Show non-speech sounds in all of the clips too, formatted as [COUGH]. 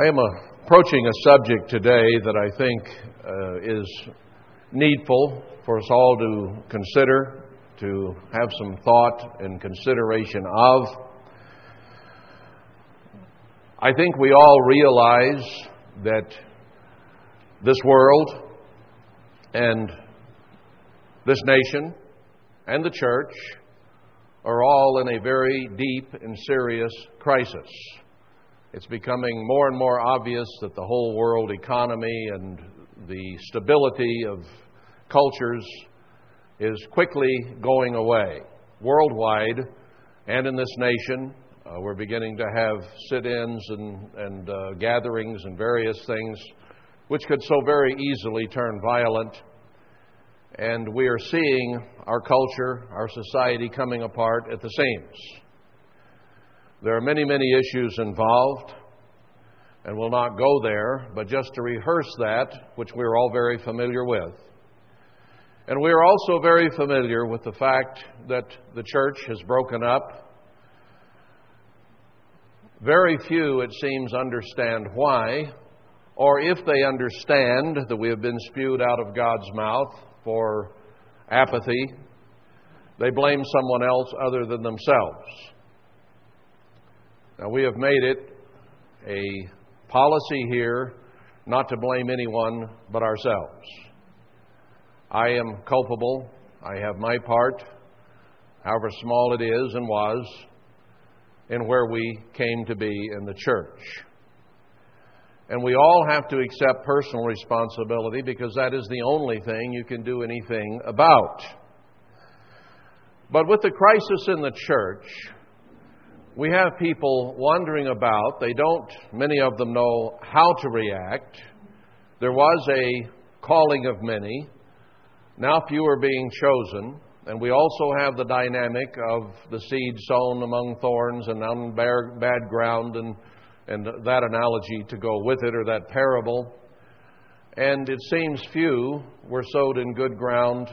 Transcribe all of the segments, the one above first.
I am approaching a subject today that I think uh, is needful for us all to consider, to have some thought and consideration of. I think we all realize that this world and this nation and the church are all in a very deep and serious crisis. It's becoming more and more obvious that the whole world economy and the stability of cultures is quickly going away. Worldwide and in this nation, uh, we're beginning to have sit ins and, and uh, gatherings and various things which could so very easily turn violent. And we are seeing our culture, our society coming apart at the seams. There are many, many issues involved, and we'll not go there, but just to rehearse that, which we're all very familiar with. And we are also very familiar with the fact that the church has broken up. Very few, it seems, understand why, or if they understand that we have been spewed out of God's mouth for apathy, they blame someone else other than themselves. Now, we have made it a policy here not to blame anyone but ourselves. I am culpable. I have my part, however small it is and was, in where we came to be in the church. And we all have to accept personal responsibility because that is the only thing you can do anything about. But with the crisis in the church, we have people wandering about. They don't, many of them, know how to react. There was a calling of many. Now few are being chosen. And we also have the dynamic of the seed sown among thorns and on bad ground, and, and that analogy to go with it, or that parable. And it seems few were sowed in good ground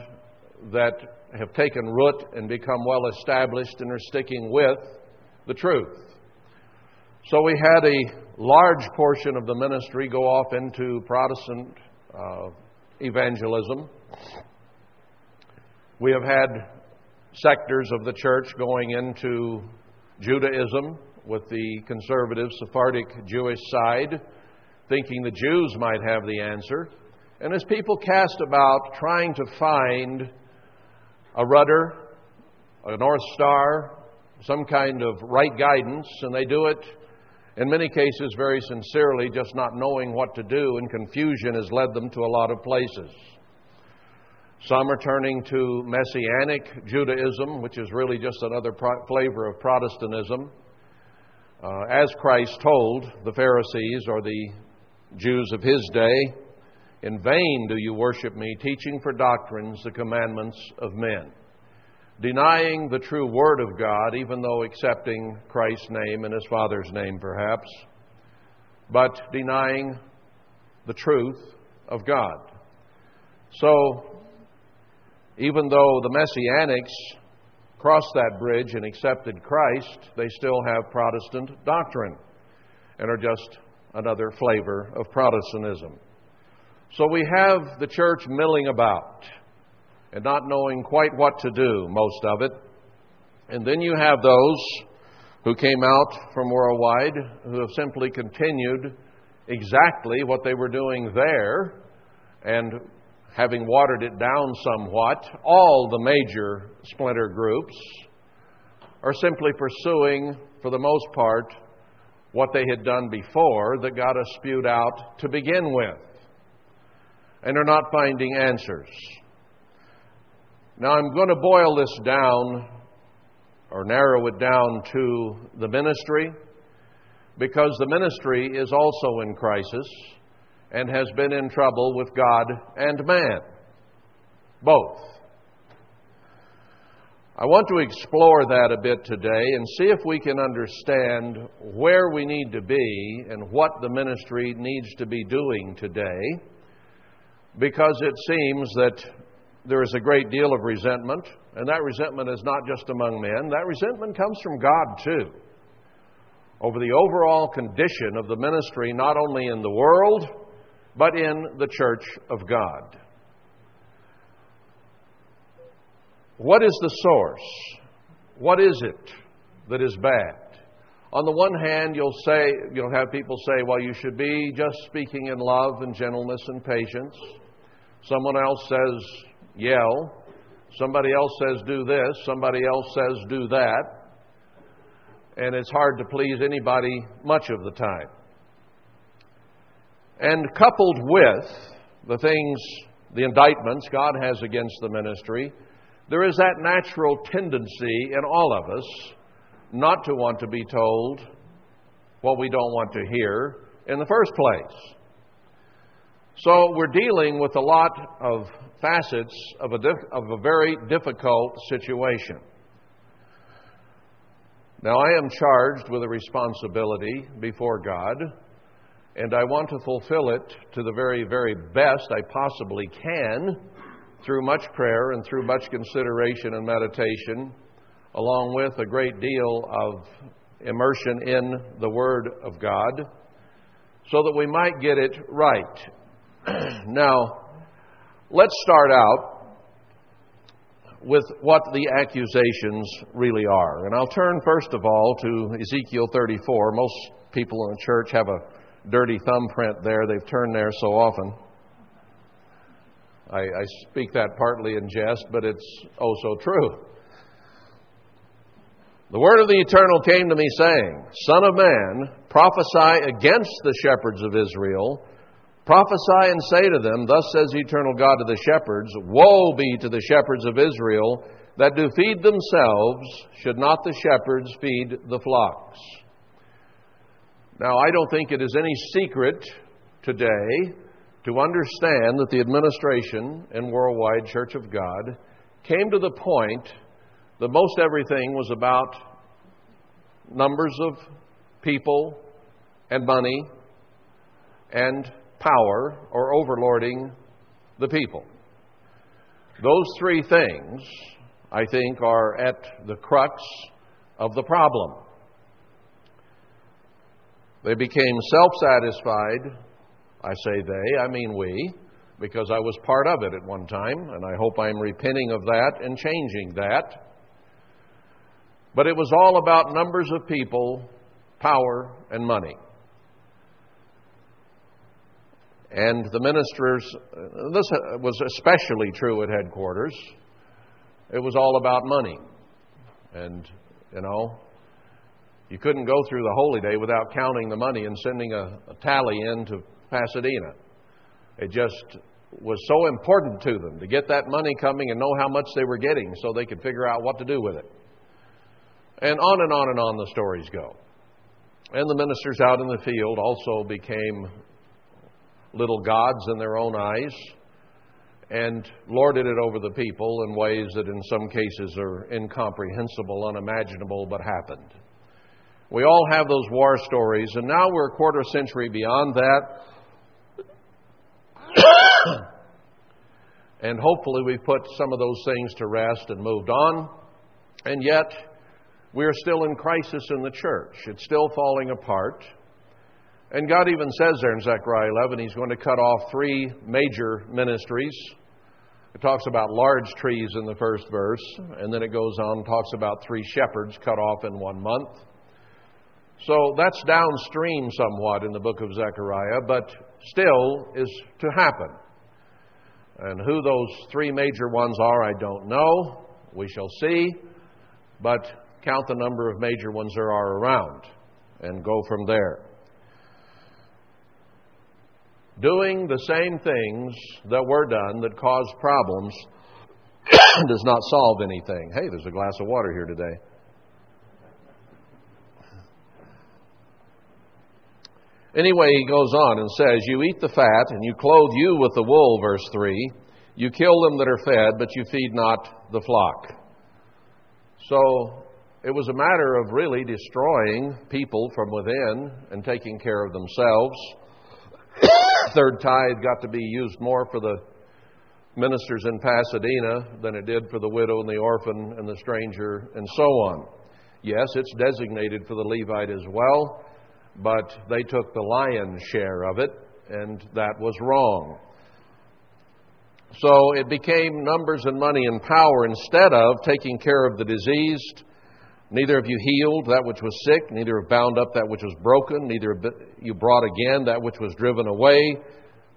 that have taken root and become well established and are sticking with the truth. So we had a large portion of the ministry go off into Protestant uh, evangelism. We have had sectors of the church going into Judaism with the conservative Sephardic Jewish side, thinking the Jews might have the answer. And as people cast about trying to find a rudder, a North Star, some kind of right guidance, and they do it in many cases very sincerely, just not knowing what to do, and confusion has led them to a lot of places. Some are turning to Messianic Judaism, which is really just another pro- flavor of Protestantism. Uh, as Christ told the Pharisees or the Jews of his day, In vain do you worship me, teaching for doctrines the commandments of men denying the true Word of God, even though accepting Christ's name and His Father's name, perhaps, but denying the truth of God. So, even though the Messianics crossed that bridge and accepted Christ, they still have Protestant doctrine and are just another flavor of Protestantism. So we have the church milling about and not knowing quite what to do, most of it. And then you have those who came out from worldwide who have simply continued exactly what they were doing there and having watered it down somewhat, all the major splinter groups are simply pursuing, for the most part, what they had done before that got us spewed out to begin with, and are not finding answers. Now, I'm going to boil this down or narrow it down to the ministry because the ministry is also in crisis and has been in trouble with God and man. Both. I want to explore that a bit today and see if we can understand where we need to be and what the ministry needs to be doing today because it seems that there is a great deal of resentment, and that resentment is not just among men, that resentment comes from God too. over the overall condition of the ministry, not only in the world, but in the church of God. What is the source? What is it that is bad? On the one hand, you'll say, you'll have people say, well, you should be just speaking in love and gentleness and patience. Someone else says, yell. Somebody else says, do this. Somebody else says, do that. And it's hard to please anybody much of the time. And coupled with the things, the indictments God has against the ministry, there is that natural tendency in all of us not to want to be told what we don't want to hear in the first place. So we're dealing with a lot of facets of a, of a very difficult situation. Now, I am charged with a responsibility before God, and I want to fulfill it to the very, very best I possibly can through much prayer and through much consideration and meditation, along with a great deal of immersion in the Word of God, so that we might get it right. [CLEARS THROAT] now, let's start out with what the accusations really are. And I'll turn first of all to Ezekiel 34. Most people in the church have a dirty thumbprint there, they've turned there so often. I, I speak that partly in jest, but it's oh so true. The word of the Eternal came to me, saying, Son of man, prophesy against the shepherds of Israel. Prophesy and say to them, Thus says the eternal God to the shepherds, Woe be to the shepherds of Israel that do feed themselves, should not the shepherds feed the flocks? Now, I don't think it is any secret today to understand that the administration in Worldwide Church of God came to the point that most everything was about numbers of people and money and power or overlording the people. Those three things, I think, are at the crux of the problem. They became self satisfied I say they, I mean we, because I was part of it at one time, and I hope I'm repenting of that and changing that. But it was all about numbers of people, power, and money. And the ministers, this was especially true at headquarters, it was all about money. And, you know, you couldn't go through the holy day without counting the money and sending a, a tally in to Pasadena. It just was so important to them to get that money coming and know how much they were getting so they could figure out what to do with it. And on and on and on the stories go. And the ministers out in the field also became little gods in their own eyes and lorded it over the people in ways that in some cases are incomprehensible, unimaginable, but happened. We all have those war stories, and now we're a quarter century beyond that. [COUGHS] and hopefully we've put some of those things to rest and moved on. And yet, we are still in crisis in the church. It's still falling apart. And God even says there in Zechariah 11, He's going to cut off three major ministries. It talks about large trees in the first verse, and then it goes on and talks about three shepherds cut off in one month. So that's downstream somewhat in the book of Zechariah, but still is to happen. And who those three major ones are, I don't know. We shall see. But count the number of major ones there are around and go from there. Doing the same things that were done that caused problems [COUGHS] does not solve anything. Hey, there's a glass of water here today. Anyway, he goes on and says, You eat the fat, and you clothe you with the wool, verse 3. You kill them that are fed, but you feed not the flock. So it was a matter of really destroying people from within and taking care of themselves. [COUGHS] Third tithe got to be used more for the ministers in Pasadena than it did for the widow and the orphan and the stranger and so on. Yes, it's designated for the Levite as well, but they took the lion's share of it, and that was wrong. So it became numbers and money and power instead of taking care of the diseased. Neither have you healed that which was sick, neither have bound up that which was broken, neither have you brought again that which was driven away,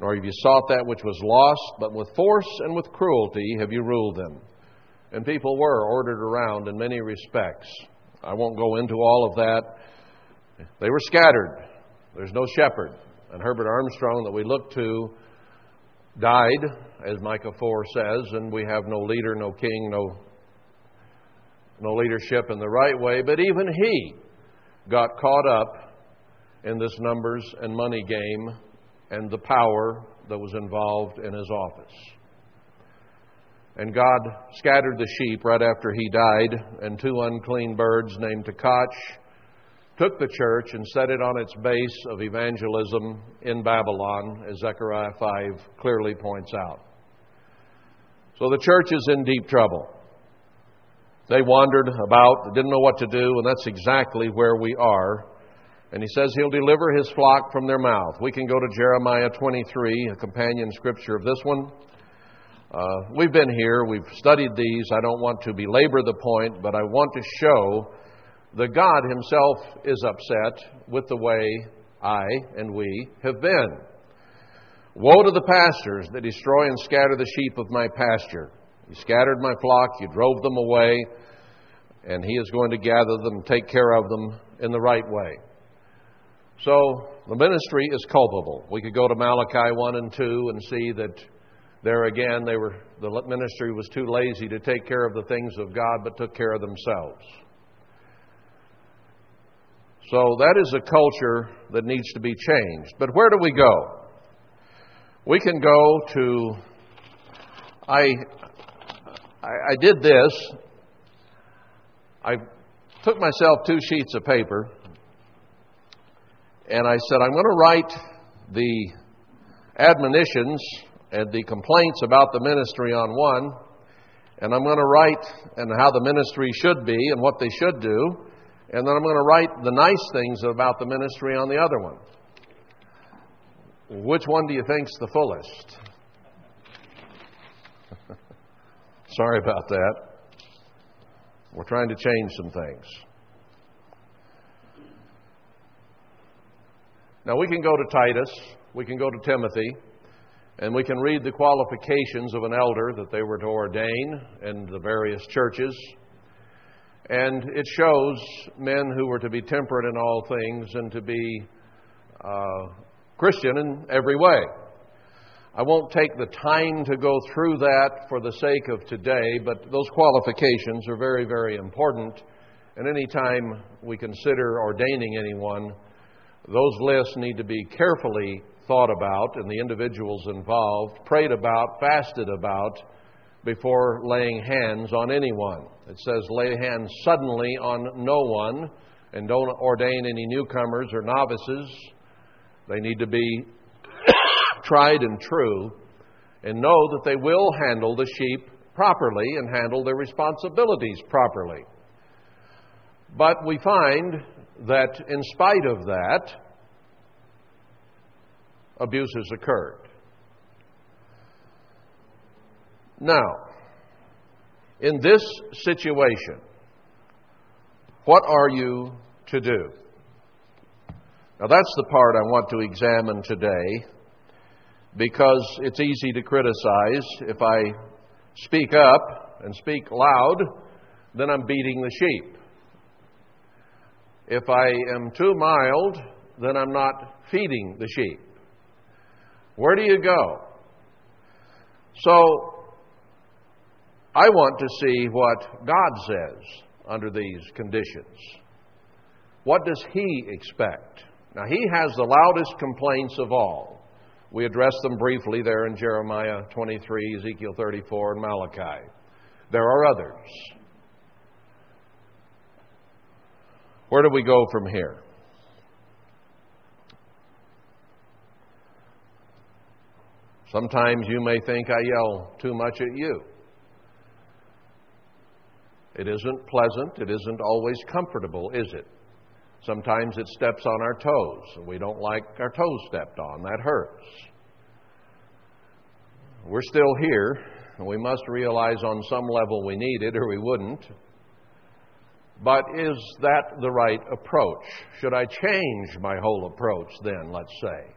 nor have you sought that which was lost, but with force and with cruelty have you ruled them. And people were ordered around in many respects. I won't go into all of that. They were scattered. There's no shepherd. And Herbert Armstrong, that we look to, died, as Micah 4 says, and we have no leader, no king, no, no leadership in the right way. But even he got caught up in this numbers and money game and the power that was involved in his office. And God scattered the sheep right after he died, and two unclean birds named Tkach took the church and set it on its base of evangelism in Babylon, as Zechariah 5 clearly points out. So the church is in deep trouble. They wandered about, didn't know what to do, and that's exactly where we are. And he says he'll deliver his flock from their mouth. We can go to Jeremiah 23, a companion scripture of this one. Uh, we've been here, we've studied these. I don't want to belabor the point, but I want to show that God Himself is upset with the way I and we have been. Woe to the pastors that destroy and scatter the sheep of my pasture. You scattered my flock, you drove them away, and He is going to gather them, take care of them in the right way. So the ministry is culpable. We could go to Malachi 1 and 2 and see that there again, they were, the ministry was too lazy to take care of the things of God, but took care of themselves. So that is a culture that needs to be changed. But where do we go? We can go to. I, I, did this. I took myself two sheets of paper and I said, I'm going to write the admonitions and the complaints about the ministry on one, and I'm going to write and how the ministry should be and what they should do, and then I'm going to write the nice things about the ministry on the other one. Which one do you think's the fullest? Sorry about that. We're trying to change some things. Now we can go to Titus, we can go to Timothy, and we can read the qualifications of an elder that they were to ordain in the various churches. And it shows men who were to be temperate in all things and to be uh, Christian in every way. I won't take the time to go through that for the sake of today, but those qualifications are very, very important. And any time we consider ordaining anyone, those lists need to be carefully thought about and the individuals involved, prayed about, fasted about before laying hands on anyone. It says, lay hands suddenly on no one and don't ordain any newcomers or novices. They need to be [COUGHS] tried and true and know that they will handle the sheep properly and handle their responsibilities properly. But we find that in spite of that, abuses occurred. Now, in this situation, what are you to do? Now, that's the part I want to examine today because it's easy to criticize. If I speak up and speak loud, then I'm beating the sheep. If I am too mild, then I'm not feeding the sheep. Where do you go? So, I want to see what God says under these conditions. What does He expect? Now, He has the loudest complaints of all. We addressed them briefly there in Jeremiah 23, Ezekiel 34, and Malachi. There are others. Where do we go from here? Sometimes you may think I yell too much at you. It isn't pleasant. It isn't always comfortable, is it? Sometimes it steps on our toes, and we don't like our toes stepped on. That hurts. We're still here, and we must realize on some level we need it or we wouldn't. But is that the right approach? Should I change my whole approach then, let's say,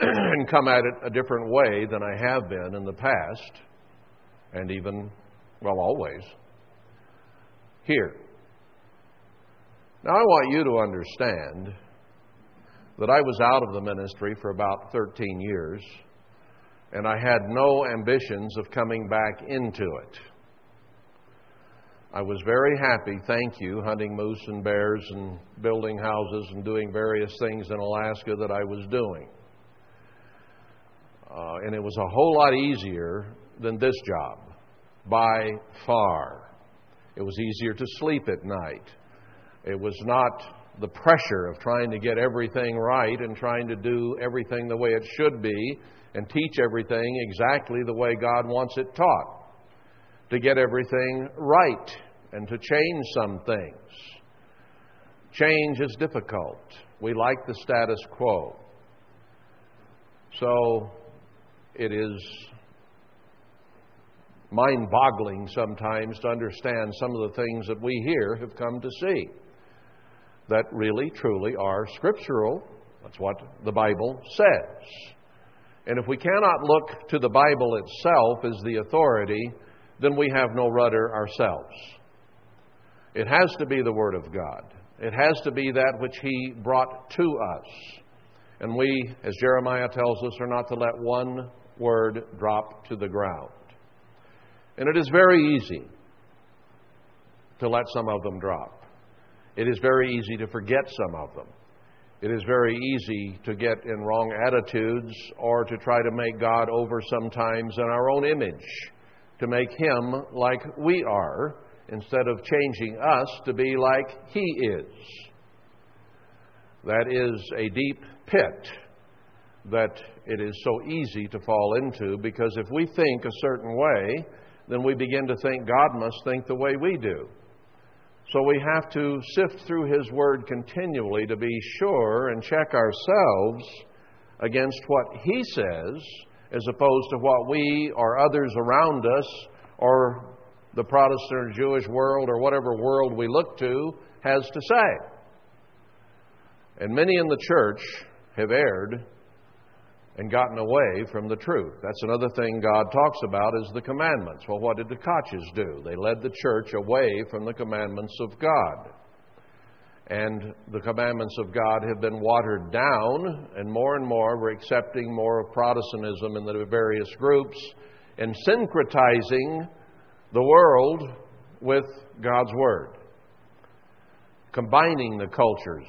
[CLEARS THROAT] and come at it a different way than I have been in the past, and even, well, always? Here. Now, I want you to understand that I was out of the ministry for about 13 years, and I had no ambitions of coming back into it. I was very happy, thank you, hunting moose and bears and building houses and doing various things in Alaska that I was doing. Uh, and it was a whole lot easier than this job, by far. It was easier to sleep at night. It was not the pressure of trying to get everything right and trying to do everything the way it should be and teach everything exactly the way God wants it taught. To get everything right and to change some things. Change is difficult. We like the status quo. So it is mind boggling sometimes to understand some of the things that we here have come to see that really, truly are scriptural. That's what the Bible says. And if we cannot look to the Bible itself as the authority, then we have no rudder ourselves. It has to be the Word of God. It has to be that which He brought to us. And we, as Jeremiah tells us, are not to let one word drop to the ground. And it is very easy to let some of them drop. It is very easy to forget some of them. It is very easy to get in wrong attitudes or to try to make God over sometimes in our own image, to make Him like we are, instead of changing us to be like He is. That is a deep pit that it is so easy to fall into because if we think a certain way, then we begin to think God must think the way we do. So we have to sift through His Word continually to be sure and check ourselves against what He says as opposed to what we or others around us or the Protestant or Jewish world or whatever world we look to has to say. And many in the church have erred and gotten away from the truth. That's another thing God talks about is the commandments. Well, what did the Koches do? They led the church away from the commandments of God. And the commandments of God have been watered down, and more and more we're accepting more of Protestantism in the various groups and syncretizing the world with God's Word, combining the cultures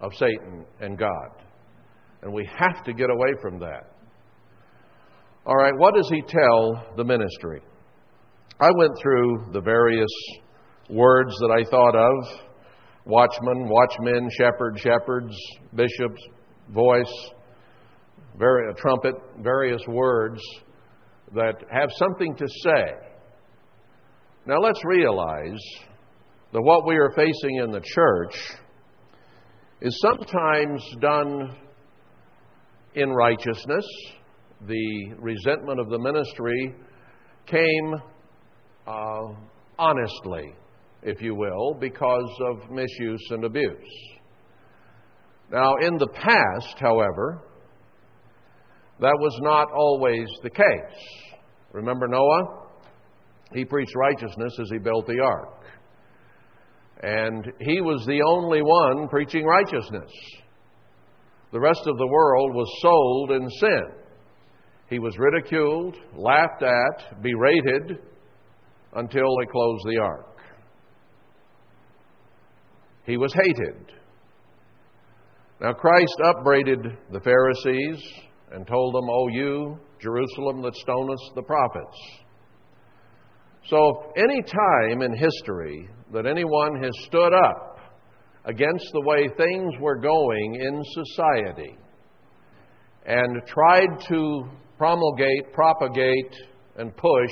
of Satan and God. And we have to get away from that. All right, what does he tell the ministry? I went through the various words that I thought of watchman, watchmen, shepherd, shepherds, bishops, voice, very, trumpet, various words that have something to say. Now let's realize that what we are facing in the church is sometimes done in righteousness. The resentment of the ministry came uh, honestly, if you will, because of misuse and abuse. Now, in the past, however, that was not always the case. Remember Noah? He preached righteousness as he built the ark. And he was the only one preaching righteousness. The rest of the world was sold in sin. He was ridiculed, laughed at, berated until they closed the ark. He was hated. Now, Christ upbraided the Pharisees and told them, O you, Jerusalem, that stonest the prophets. So, any time in history that anyone has stood up against the way things were going in society and tried to promulgate, propagate, and push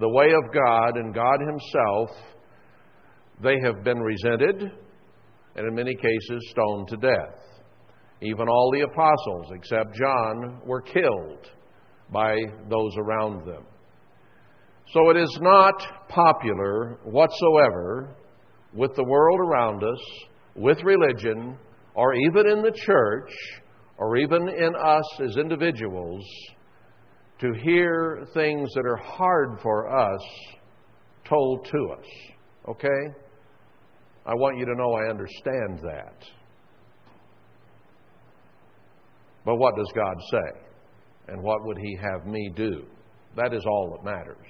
the way of God and God Himself, they have been resented and in many cases stoned to death. Even all the apostles, except John, were killed by those around them. So it is not popular whatsoever with the world around us, with religion, or even in the church, or even in us as individuals, to hear things that are hard for us told to us. Okay? I want you to know I understand that. But what does God say? And what would He have me do? That is all that matters.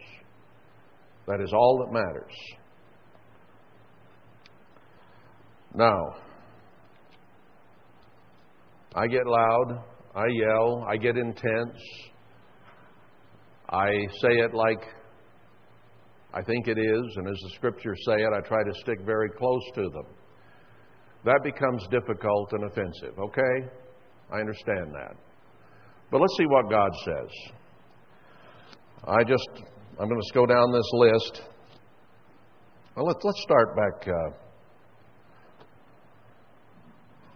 That is all that matters. Now, I get loud, I yell, I get intense, I say it like I think it is, and as the scriptures say it, I try to stick very close to them. That becomes difficult and offensive, okay? I understand that. But let's see what God says. I just, I'm going to go down this list. Well, let's, let's start back. Uh,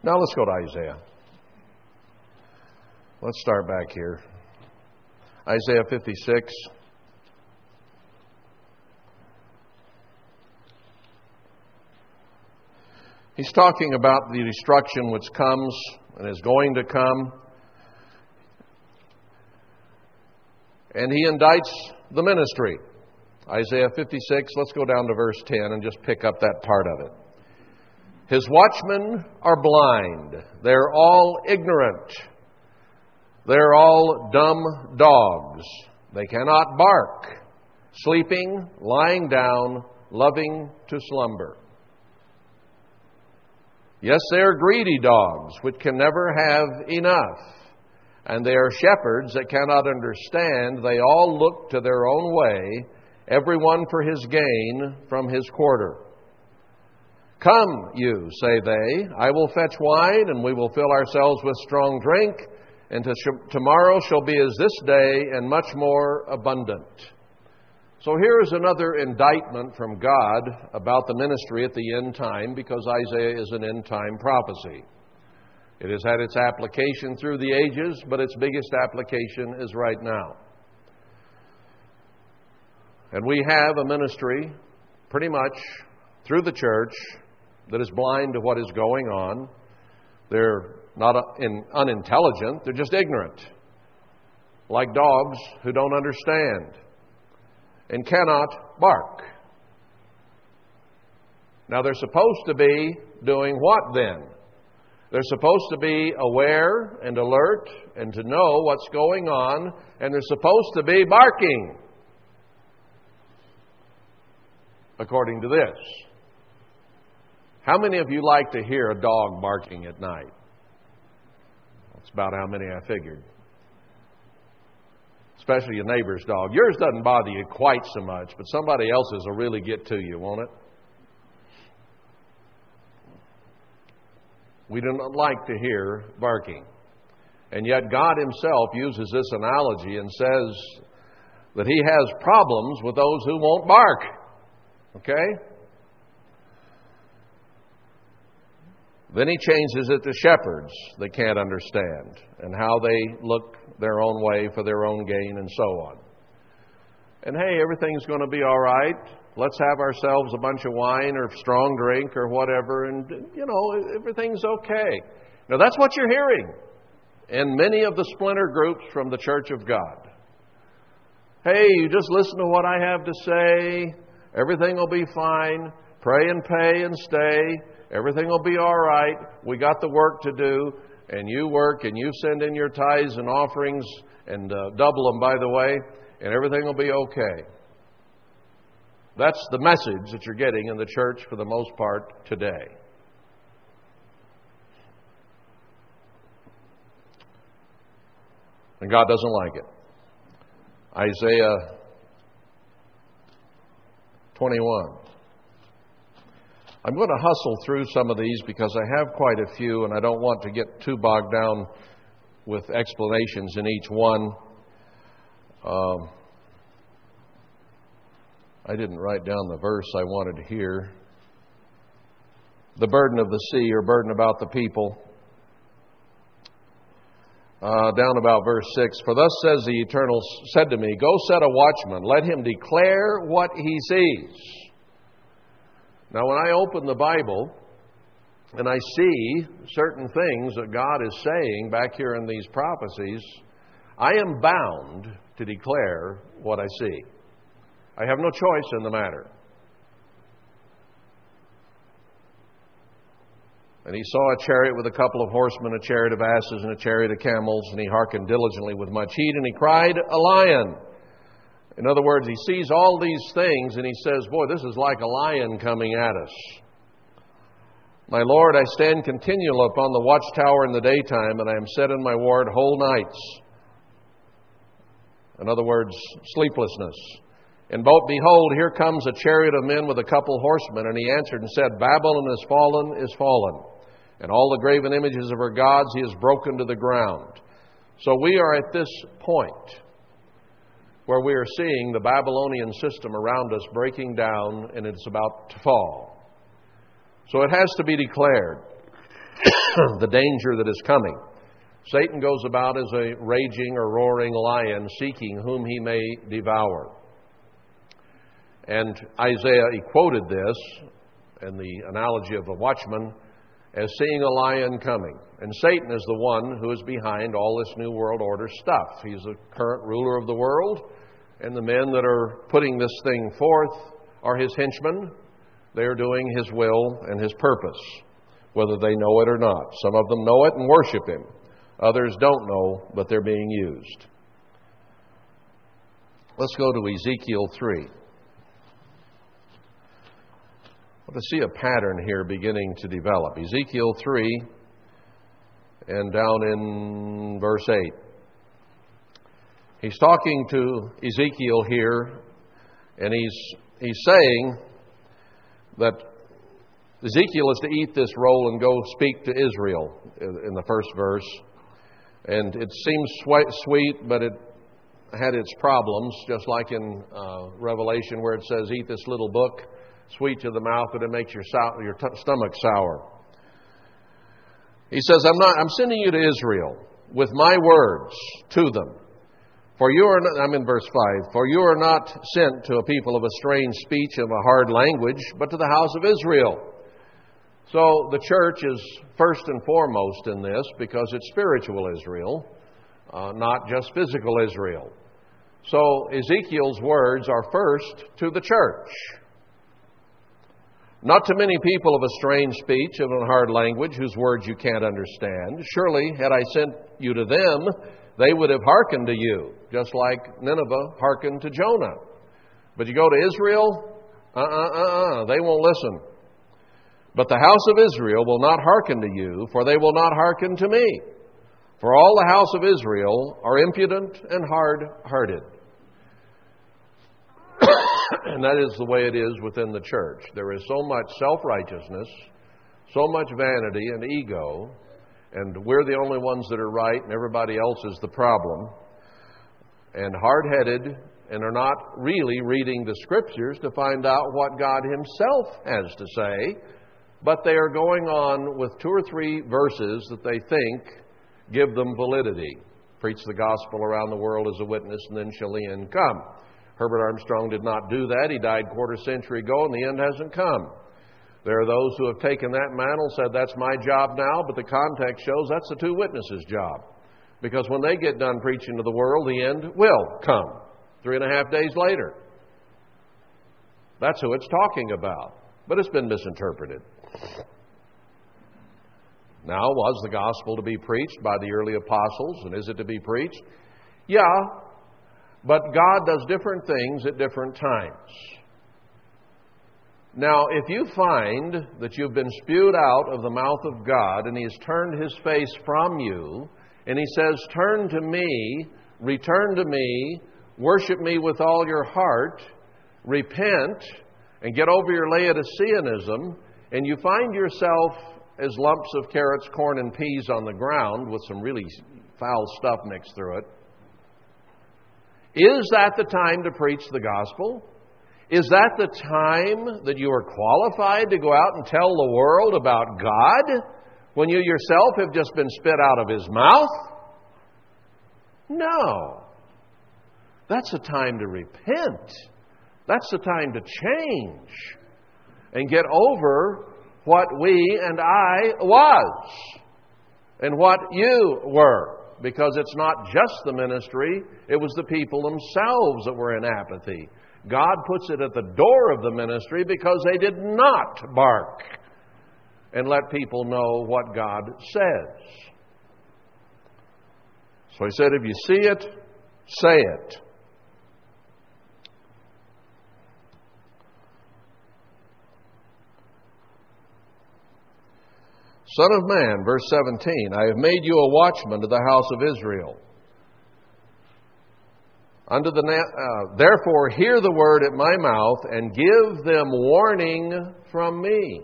now let's go to Isaiah. Let's start back here. Isaiah 56. He's talking about the destruction which comes and is going to come. And he indicts the ministry. Isaiah 56, let's go down to verse 10 and just pick up that part of it. His watchmen are blind, they're all ignorant. They're all dumb dogs. They cannot bark, sleeping, lying down, loving to slumber. Yes, they are greedy dogs, which can never have enough. And they are shepherds that cannot understand. They all look to their own way, everyone for his gain from his quarter. Come, you, say they, I will fetch wine, and we will fill ourselves with strong drink and to sh- tomorrow shall be as this day, and much more abundant. So here is another indictment from God about the ministry at the end time, because Isaiah is an end time prophecy. It has had its application through the ages, but its biggest application is right now. And we have a ministry, pretty much through the church, that is blind to what is going on. They're not in, unintelligent, they're just ignorant, like dogs who don't understand and cannot bark. Now, they're supposed to be doing what then? They're supposed to be aware and alert and to know what's going on, and they're supposed to be barking, according to this. How many of you like to hear a dog barking at night? That's about how many I figured. Especially your neighbor's dog. Yours doesn't bother you quite so much, but somebody else's will really get to you, won't it? We do not like to hear barking. And yet, God Himself uses this analogy and says that He has problems with those who won't bark. Okay? Then he changes it to shepherds that can't understand and how they look their own way for their own gain and so on. And hey, everything's going to be all right. Let's have ourselves a bunch of wine or strong drink or whatever, and, you know, everything's okay. Now, that's what you're hearing in many of the splinter groups from the Church of God. Hey, you just listen to what I have to say, everything will be fine. Pray and pay and stay. Everything will be all right. We got the work to do, and you work and you send in your tithes and offerings and uh, double them, by the way, and everything will be okay. That's the message that you're getting in the church for the most part today. And God doesn't like it. Isaiah 21. I'm going to hustle through some of these because I have quite a few and I don't want to get too bogged down with explanations in each one. Um, I didn't write down the verse I wanted to hear. The burden of the sea or burden about the people. Uh, down about verse 6 For thus says the Eternal, said to me, Go set a watchman, let him declare what he sees. Now, when I open the Bible and I see certain things that God is saying back here in these prophecies, I am bound to declare what I see. I have no choice in the matter. And he saw a chariot with a couple of horsemen, a chariot of asses, and a chariot of camels, and he hearkened diligently with much heat, and he cried, A lion! In other words, he sees all these things, and he says, Boy, this is like a lion coming at us. My Lord, I stand continual upon the watchtower in the daytime, and I am set in my ward whole nights. In other words, sleeplessness. And both, behold, here comes a chariot of men with a couple horsemen. And he answered and said, Babylon is fallen, is fallen. And all the graven images of her gods he has broken to the ground. So we are at this point where we are seeing the Babylonian system around us breaking down and it's about to fall. So it has to be declared [COUGHS] the danger that is coming. Satan goes about as a raging or roaring lion, seeking whom he may devour. And Isaiah, he quoted this and the analogy of the watchman as seeing a lion coming. And Satan is the one who is behind all this New World Order stuff. He's the current ruler of the world, and the men that are putting this thing forth are his henchmen. They are doing his will and his purpose, whether they know it or not. Some of them know it and worship him, others don't know, but they're being used. Let's go to Ezekiel 3. I want to see a pattern here beginning to develop. Ezekiel 3 and down in verse 8. He's talking to Ezekiel here, and he's, he's saying that Ezekiel is to eat this roll and go speak to Israel in the first verse. And it seems sweet, but it had its problems, just like in uh, Revelation where it says, Eat this little book sweet to the mouth, but it makes your, sour, your t- stomach sour. He says, I'm, not, I'm sending you to Israel with my words to them. For you are not, I'm in verse 5, for you are not sent to a people of a strange speech of a hard language, but to the house of Israel. So the church is first and foremost in this because it's spiritual Israel, uh, not just physical Israel. So Ezekiel's words are first to the church. Not to many people of a strange speech, of a hard language, whose words you can't understand. Surely, had I sent you to them, they would have hearkened to you, just like Nineveh hearkened to Jonah. But you go to Israel, uh uh uh uh, they won't listen. But the house of Israel will not hearken to you, for they will not hearken to me. For all the house of Israel are impudent and hard hearted. [COUGHS] and that is the way it is within the church. There is so much self righteousness, so much vanity and ego, and we're the only ones that are right, and everybody else is the problem, and hard headed, and are not really reading the scriptures to find out what God Himself has to say, but they are going on with two or three verses that they think give them validity. Preach the gospel around the world as a witness, and then shall the end come. Herbert Armstrong did not do that. He died quarter century ago, and the end hasn't come. There are those who have taken that mantle, said, That's my job now, but the context shows that's the two witnesses' job. Because when they get done preaching to the world, the end will come three and a half days later. That's who it's talking about. But it's been misinterpreted. Now, was the gospel to be preached by the early apostles, and is it to be preached? Yeah, but God does different things at different times. Now, if you find that you've been spewed out of the mouth of God and He has turned His face from you, and He says, Turn to me, return to me, worship me with all your heart, repent, and get over your Laodiceanism, and you find yourself as lumps of carrots, corn, and peas on the ground with some really foul stuff mixed through it, is that the time to preach the gospel? Is that the time that you are qualified to go out and tell the world about God when you yourself have just been spit out of His mouth? No. That's the time to repent. That's the time to change and get over what we and I was and what you were. Because it's not just the ministry, it was the people themselves that were in apathy. God puts it at the door of the ministry because they did not bark and let people know what God says. So he said, if you see it, say it. Son of man, verse 17, I have made you a watchman to the house of Israel. Under the uh, therefore hear the word at my mouth and give them warning from me.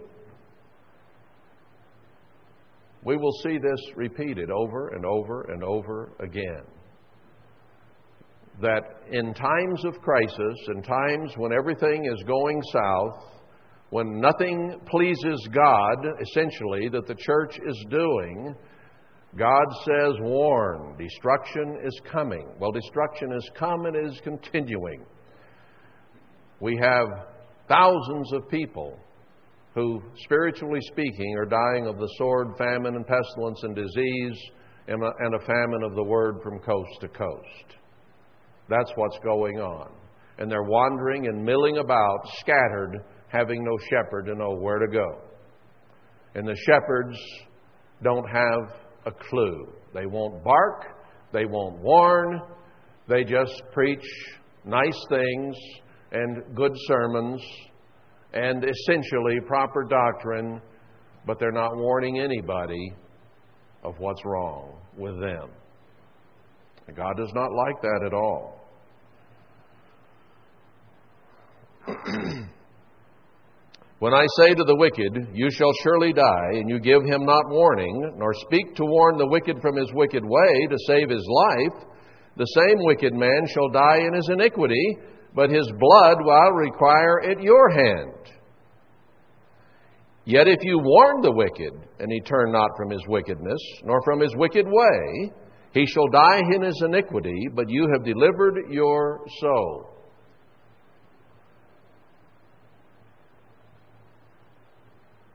We will see this repeated over and over and over again. That in times of crisis, in times when everything is going south, when nothing pleases God, essentially, that the church is doing, God says, warn, destruction is coming. Well, destruction has come and is continuing. We have thousands of people who, spiritually speaking, are dying of the sword, famine, and pestilence and disease, and a, and a famine of the word from coast to coast. That's what's going on. And they're wandering and milling about, scattered, having no shepherd to know where to go. And the shepherds don't have a clue. They won't bark, they won't warn, they just preach nice things and good sermons and essentially proper doctrine, but they're not warning anybody of what's wrong with them. God does not like that at all. [CLEARS THROAT] When I say to the wicked, You shall surely die, and you give him not warning, nor speak to warn the wicked from his wicked way to save his life, the same wicked man shall die in his iniquity, but his blood will require at your hand. Yet if you warn the wicked, and he turn not from his wickedness, nor from his wicked way, he shall die in his iniquity, but you have delivered your soul.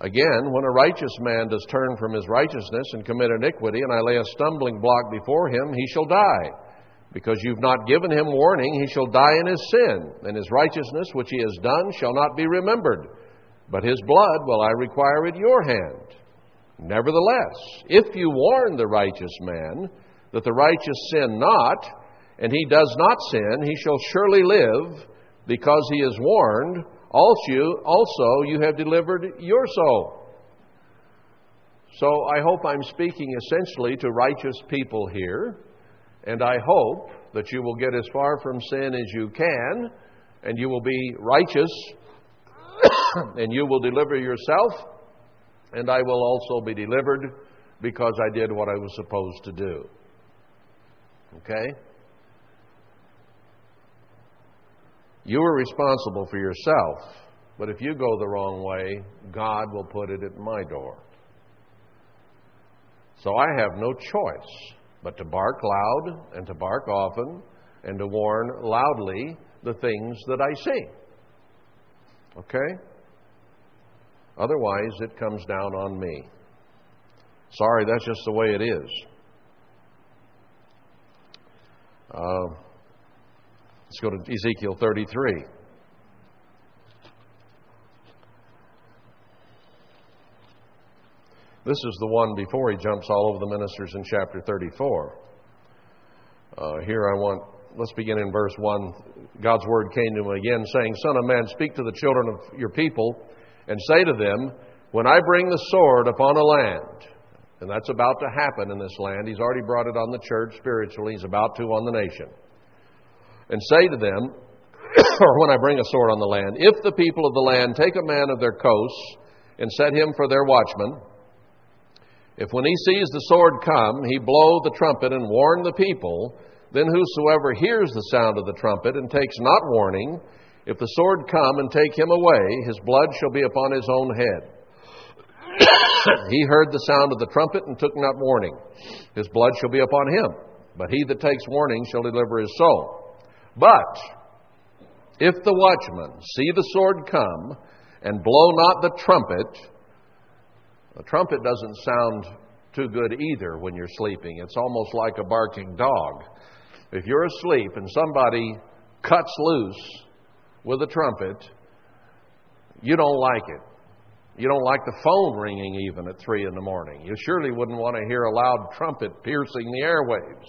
Again, when a righteous man does turn from his righteousness and commit iniquity, and I lay a stumbling block before him, he shall die. Because you've not given him warning, he shall die in his sin, and his righteousness which he has done shall not be remembered. But his blood will I require at your hand. Nevertheless, if you warn the righteous man that the righteous sin not, and he does not sin, he shall surely live, because he is warned also, also you have delivered your soul. So I hope I'm speaking essentially to righteous people here, and I hope that you will get as far from sin as you can, and you will be righteous, [COUGHS] and you will deliver yourself, and I will also be delivered because I did what I was supposed to do. Okay? You are responsible for yourself, but if you go the wrong way, God will put it at my door. So I have no choice but to bark loud and to bark often and to warn loudly the things that I see. Okay? Otherwise, it comes down on me. Sorry, that's just the way it is. Uh, Let's go to Ezekiel 33. This is the one before he jumps all over the ministers in chapter 34. Uh, here I want, let's begin in verse 1. God's word came to him again, saying, Son of man, speak to the children of your people, and say to them, When I bring the sword upon a land, and that's about to happen in this land, he's already brought it on the church spiritually, he's about to on the nation and say to them, [CLEARS THROAT] or when I bring a sword on the land, if the people of the land take a man of their coasts and set him for their watchman, if when he sees the sword come, he blow the trumpet and warn the people, then whosoever hears the sound of the trumpet and takes not warning, If the sword come and take him away, his blood shall be upon his own head. [COUGHS] he heard the sound of the trumpet and took not warning. His blood shall be upon him. But he that takes warning shall deliver his soul. But if the watchman see the sword come and blow not the trumpet, the trumpet doesn't sound too good either when you're sleeping. It's almost like a barking dog. If you're asleep and somebody cuts loose with a trumpet, you don't like it. You don't like the phone ringing even at 3 in the morning. You surely wouldn't want to hear a loud trumpet piercing the airwaves.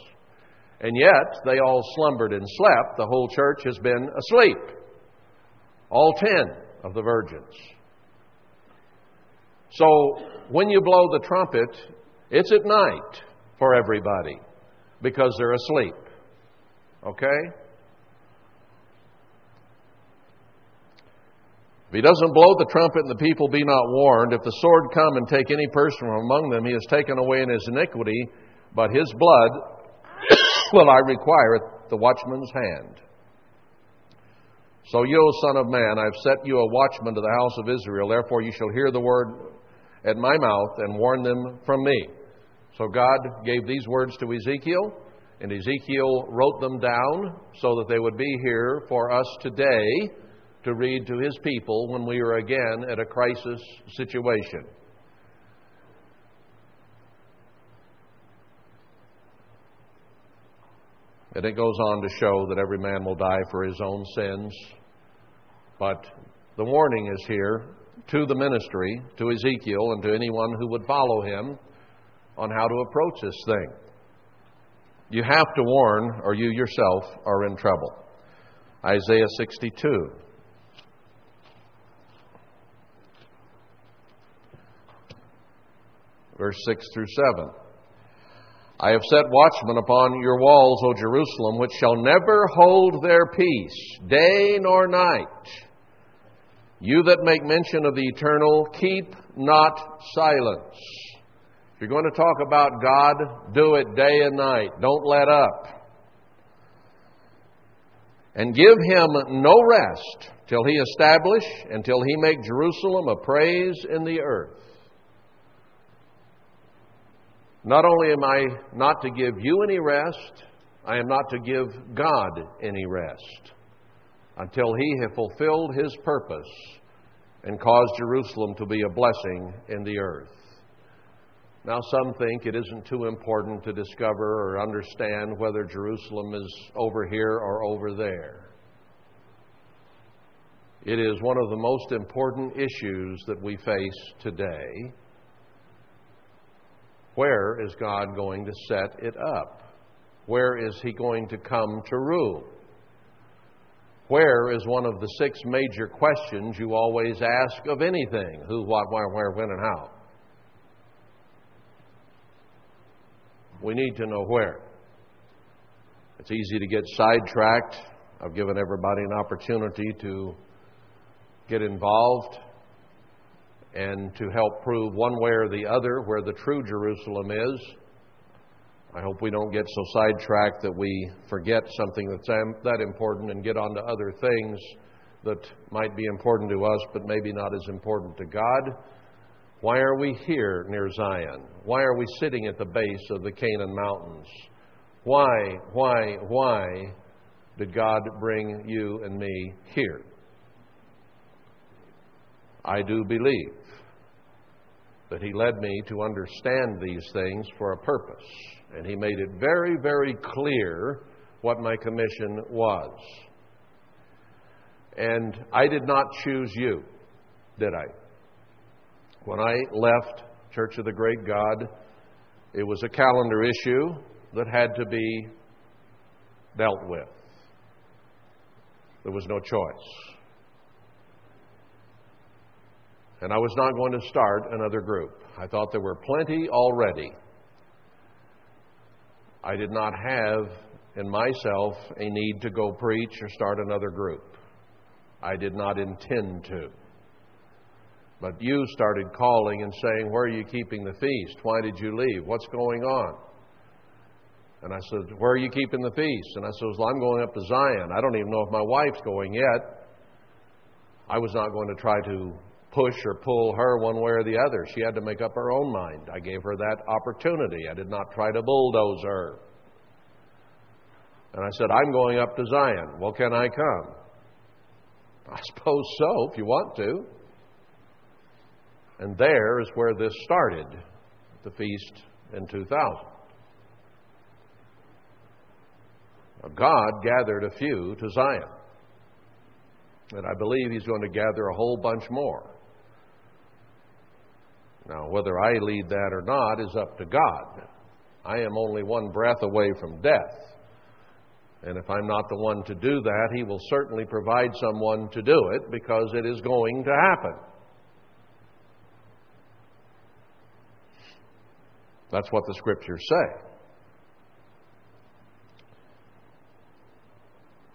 And yet, they all slumbered and slept. The whole church has been asleep. All ten of the virgins. So, when you blow the trumpet, it's at night for everybody because they're asleep. Okay? If he doesn't blow the trumpet and the people be not warned, if the sword come and take any person from among them, he is taken away in his iniquity, but his blood [COUGHS] will I require at the watchman's hand. So you, O Son of Man, I have set you a watchman to the house of Israel. Therefore you shall hear the word at my mouth and warn them from me. So God gave these words to Ezekiel, and Ezekiel wrote them down so that they would be here for us today to read to his people when we are again at a crisis situation. And it goes on to show that every man will die for his own sins. But the warning is here to the ministry, to Ezekiel, and to anyone who would follow him on how to approach this thing. You have to warn, or you yourself are in trouble. Isaiah 62. verse 6 through 7. I have set watchmen upon your walls, O Jerusalem, which shall never hold their peace, day nor night. You that make mention of the eternal, keep not silence. If you're going to talk about God, do it day and night. Don't let up. And give him no rest till he establish, until he make Jerusalem a praise in the earth. Not only am I not to give you any rest, I am not to give God any rest until He have fulfilled His purpose and caused Jerusalem to be a blessing in the earth. Now, some think it isn't too important to discover or understand whether Jerusalem is over here or over there. It is one of the most important issues that we face today where is God going to set it up? Where is He going to come to rule? Where is one of the six major questions you always ask of anything who, what, where, where, when, and how? We need to know where. It's easy to get sidetracked. I've given everybody an opportunity to get involved and to help prove one way or the other where the true Jerusalem is. I hope we don't get so sidetracked that we forget something that's that important and get on to other things that might be important to us but maybe not as important to God. Why are we here near Zion? Why are we sitting at the base of the Canaan mountains? Why, why, why did God bring you and me here? I do believe that He led me to understand these things for a purpose. And He made it very, very clear what my commission was. And I did not choose you, did I? When I left Church of the Great God, it was a calendar issue that had to be dealt with. There was no choice. And I was not going to start another group. I thought there were plenty already. I did not have in myself a need to go preach or start another group. I did not intend to. But you started calling and saying, Where are you keeping the feast? Why did you leave? What's going on? And I said, Where are you keeping the feast? And I said, Well, I'm going up to Zion. I don't even know if my wife's going yet. I was not going to try to push or pull her one way or the other. She had to make up her own mind. I gave her that opportunity. I did not try to bulldoze her. And I said, I'm going up to Zion. Well, can I come? [LAUGHS] I suppose so, if you want to. And there is where this started, the feast in 2000. God gathered a few to Zion. And I believe He's going to gather a whole bunch more. Now, whether I lead that or not is up to God. I am only one breath away from death. And if I'm not the one to do that, He will certainly provide someone to do it because it is going to happen. That's what the scriptures say.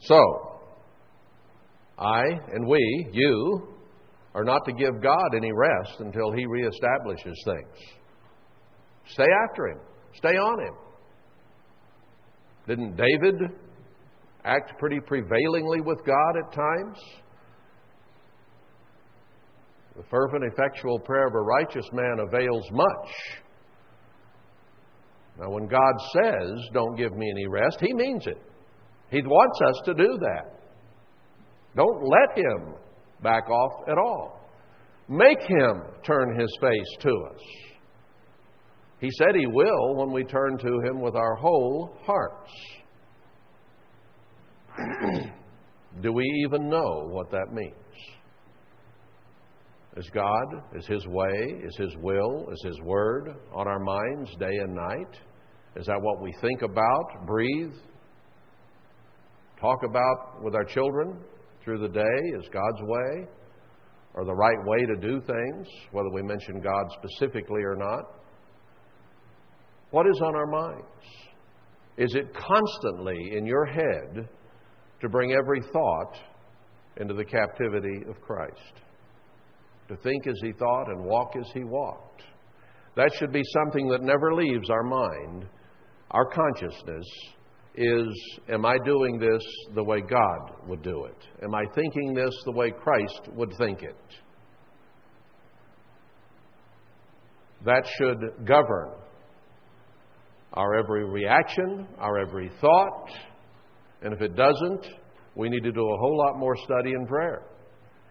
So, I and we, you, are not to give God any rest until He reestablishes things. Stay after Him, stay on Him. Didn't David act pretty prevailingly with God at times? The fervent, effectual prayer of a righteous man avails much. Now, when God says, Don't give me any rest, He means it. He wants us to do that. Don't let Him back off at all. Make Him turn His face to us. He said He will when we turn to Him with our whole hearts. [CLEARS THROAT] do we even know what that means? Is God, is His way, is His will, is His word on our minds day and night? Is that what we think about, breathe, talk about with our children through the day? Is God's way or the right way to do things, whether we mention God specifically or not? What is on our minds? Is it constantly in your head to bring every thought into the captivity of Christ? to think as he thought and walk as he walked. That should be something that never leaves our mind. Our consciousness is Am I doing this the way God would do it? Am I thinking this the way Christ would think it? That should govern our every reaction, our every thought. And if it doesn't, we need to do a whole lot more study and prayer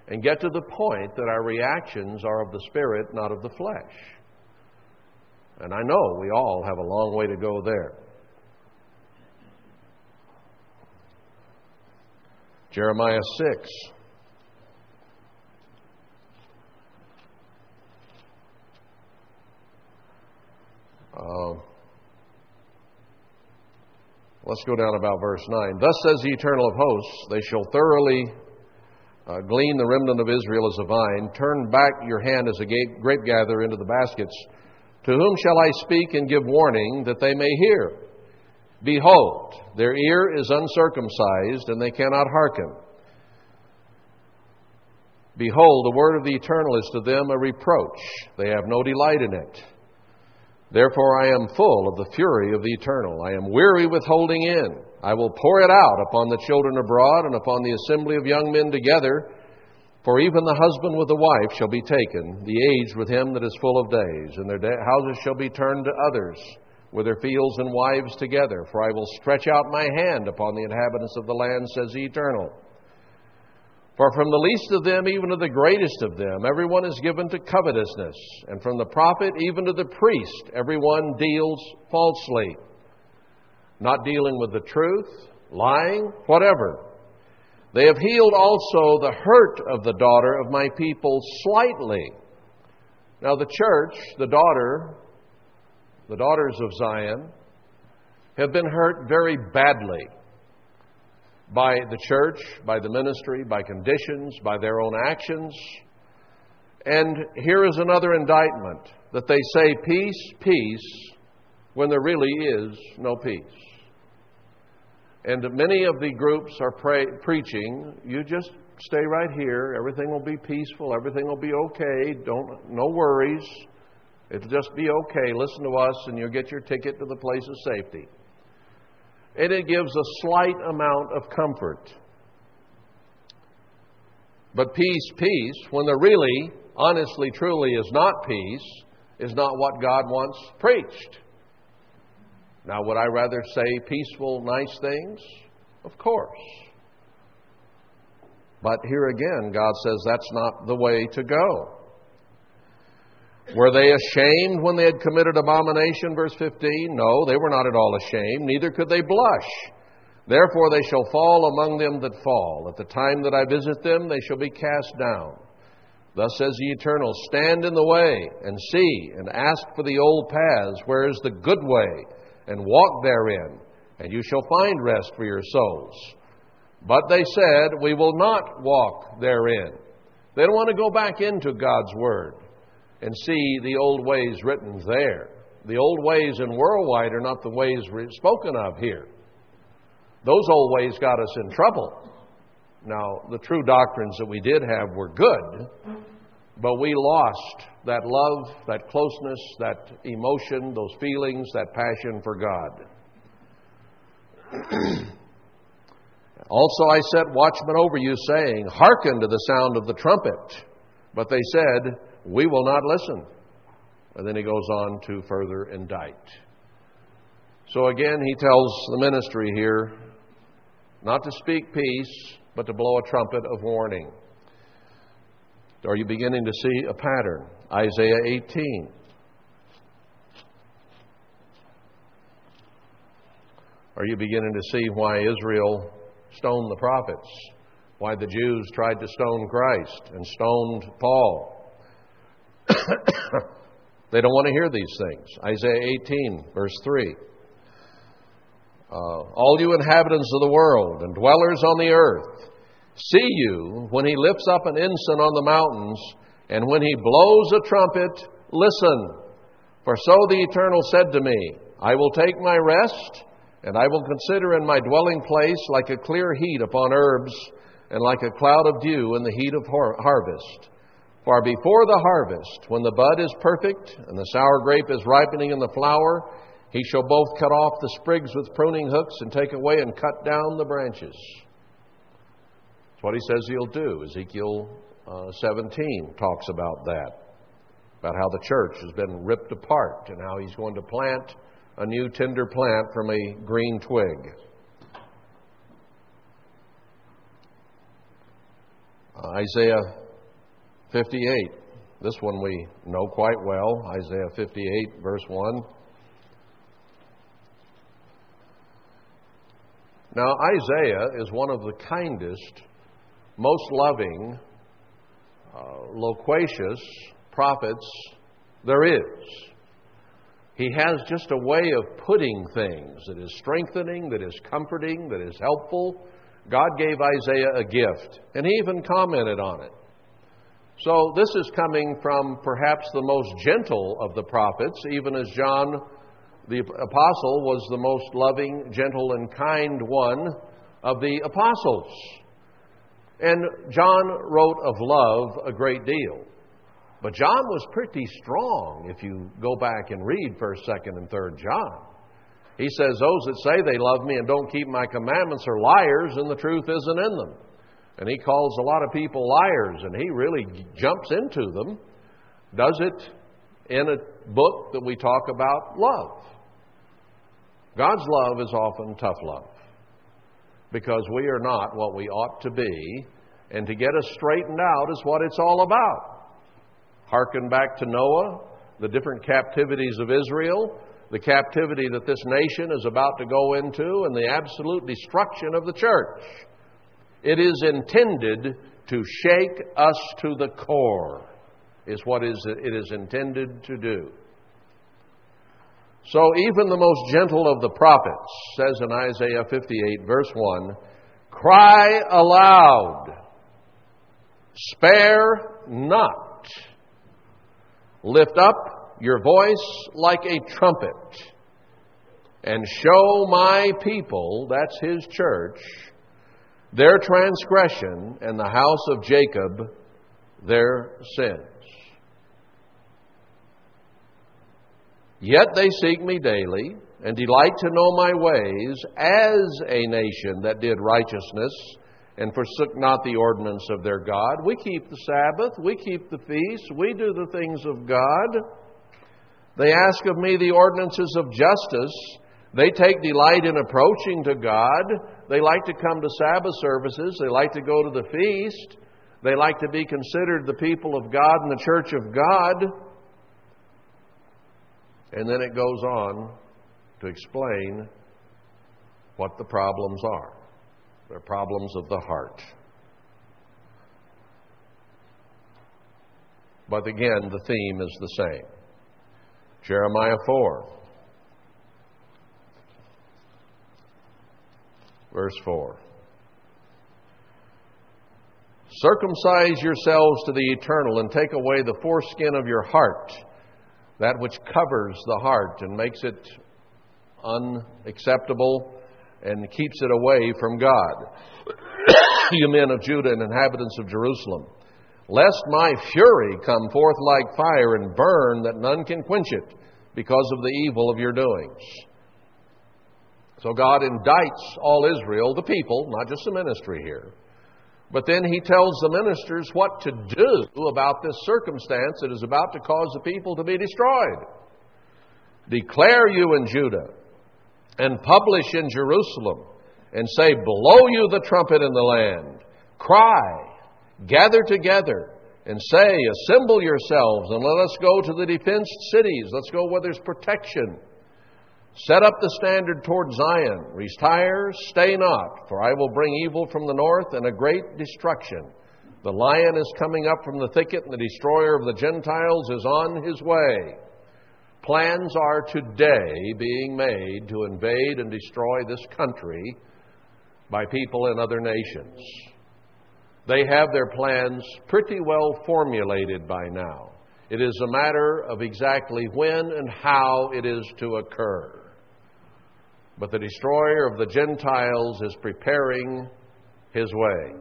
and get to the point that our reactions are of the Spirit, not of the flesh. And I know we all have a long way to go there. Jeremiah 6. Uh, let's go down about verse 9. Thus says the Eternal of hosts, they shall thoroughly uh, glean the remnant of Israel as a vine. Turn back your hand as a grape gatherer into the baskets. To whom shall I speak and give warning that they may hear? Behold, their ear is uncircumcised, and they cannot hearken. Behold, the word of the eternal is to them a reproach. They have no delight in it. Therefore, I am full of the fury of the eternal. I am weary with holding in. I will pour it out upon the children abroad and upon the assembly of young men together. For even the husband with the wife shall be taken, the age with him that is full of days, and their houses shall be turned to others, with their fields and wives together. For I will stretch out my hand upon the inhabitants of the land, says the Eternal. For from the least of them even to the greatest of them, everyone is given to covetousness, and from the prophet even to the priest, everyone deals falsely not dealing with the truth, lying, whatever. They have healed also the hurt of the daughter of my people slightly. Now, the church, the daughter, the daughters of Zion, have been hurt very badly by the church, by the ministry, by conditions, by their own actions. And here is another indictment that they say peace, peace, when there really is no peace. And many of the groups are pray, preaching, you just stay right here. Everything will be peaceful. Everything will be okay. Don't, no worries. It'll just be okay. Listen to us, and you'll get your ticket to the place of safety. And it gives a slight amount of comfort. But peace, peace, when there really, honestly, truly is not peace, is not what God wants preached. Now, would I rather say peaceful, nice things? Of course. But here again, God says that's not the way to go. Were they ashamed when they had committed abomination? Verse 15. No, they were not at all ashamed, neither could they blush. Therefore they shall fall among them that fall. At the time that I visit them, they shall be cast down. Thus says the Eternal Stand in the way, and see, and ask for the old paths, where is the good way, and walk therein, and you shall find rest for your souls. But they said, We will not walk therein. They don't want to go back into God's Word and see the old ways written there. The old ways in worldwide are not the ways spoken of here. Those old ways got us in trouble. Now, the true doctrines that we did have were good, but we lost that love, that closeness, that emotion, those feelings, that passion for God. [CLEARS THROAT] also, I set watchmen over you, saying, Hearken to the sound of the trumpet. But they said, We will not listen. And then he goes on to further indict. So again, he tells the ministry here not to speak peace, but to blow a trumpet of warning. Are you beginning to see a pattern? Isaiah 18. Are you beginning to see why Israel stoned the prophets? Why the Jews tried to stone Christ and stoned Paul? [COUGHS] they don't want to hear these things. Isaiah 18, verse 3. Uh, all you inhabitants of the world and dwellers on the earth, see you when he lifts up an ensign on the mountains, and when he blows a trumpet, listen. For so the Eternal said to me, I will take my rest, and I will consider in my dwelling place like a clear heat upon herbs, and like a cloud of dew in the heat of har- harvest. For before the harvest, when the bud is perfect, and the sour grape is ripening in the flower, he shall both cut off the sprigs with pruning hooks and take away and cut down the branches. That's what he says he'll do. Ezekiel uh, 17 talks about that, about how the church has been ripped apart and how he's going to plant a new tender plant from a green twig. Uh, Isaiah 58. This one we know quite well. Isaiah 58, verse 1. Now, Isaiah is one of the kindest, most loving, uh, loquacious prophets there is. He has just a way of putting things that is strengthening, that is comforting, that is helpful. God gave Isaiah a gift, and he even commented on it. So, this is coming from perhaps the most gentle of the prophets, even as John the apostle was the most loving, gentle, and kind one of the apostles. And John wrote of love a great deal. But John was pretty strong if you go back and read 1st, 2nd, and 3rd John. He says, Those that say they love me and don't keep my commandments are liars, and the truth isn't in them. And he calls a lot of people liars, and he really jumps into them. Does it in a book that we talk about love. God's love is often tough love because we are not what we ought to be, and to get us straightened out is what it's all about. Harken back to Noah, the different captivities of Israel, the captivity that this nation is about to go into, and the absolute destruction of the church. It is intended to shake us to the core, is what it is intended to do. So even the most gentle of the prophets says in Isaiah 58, verse 1 Cry aloud, spare not, lift up your voice like a trumpet, and show my people, that's his church, their transgression, and the house of Jacob their sins. Yet they seek me daily and delight to know my ways as a nation that did righteousness and forsook not the ordinance of their God. We keep the Sabbath, we keep the feast, we do the things of God. They ask of me the ordinances of justice. They take delight in approaching to God. They like to come to Sabbath services. They like to go to the feast. They like to be considered the people of God and the church of God. And then it goes on to explain what the problems are. They're problems of the heart. But again, the theme is the same. Jeremiah 4, verse 4. Circumcise yourselves to the eternal and take away the foreskin of your heart, that which covers the heart and makes it unacceptable and keeps it away from God. [COUGHS] you men of Judah and inhabitants of Jerusalem, lest my fury come forth like fire and burn, that none can quench it, because of the evil of your doings. So God indicts all Israel, the people, not just the ministry here. But then he tells the ministers what to do about this circumstance that is about to cause the people to be destroyed. Declare you in Judah and publish in Jerusalem and say, Blow you the trumpet in the land. Cry, gather together, and say, Assemble yourselves and let us go to the defenced cities. Let's go where there's protection. Set up the standard toward Zion. Retire, stay not, for I will bring evil from the north and a great destruction. The lion is coming up from the thicket, and the destroyer of the Gentiles is on his way. Plans are today being made to invade and destroy this country by people in other nations. They have their plans pretty well formulated by now. It is a matter of exactly when and how it is to occur. But the destroyer of the Gentiles is preparing his way,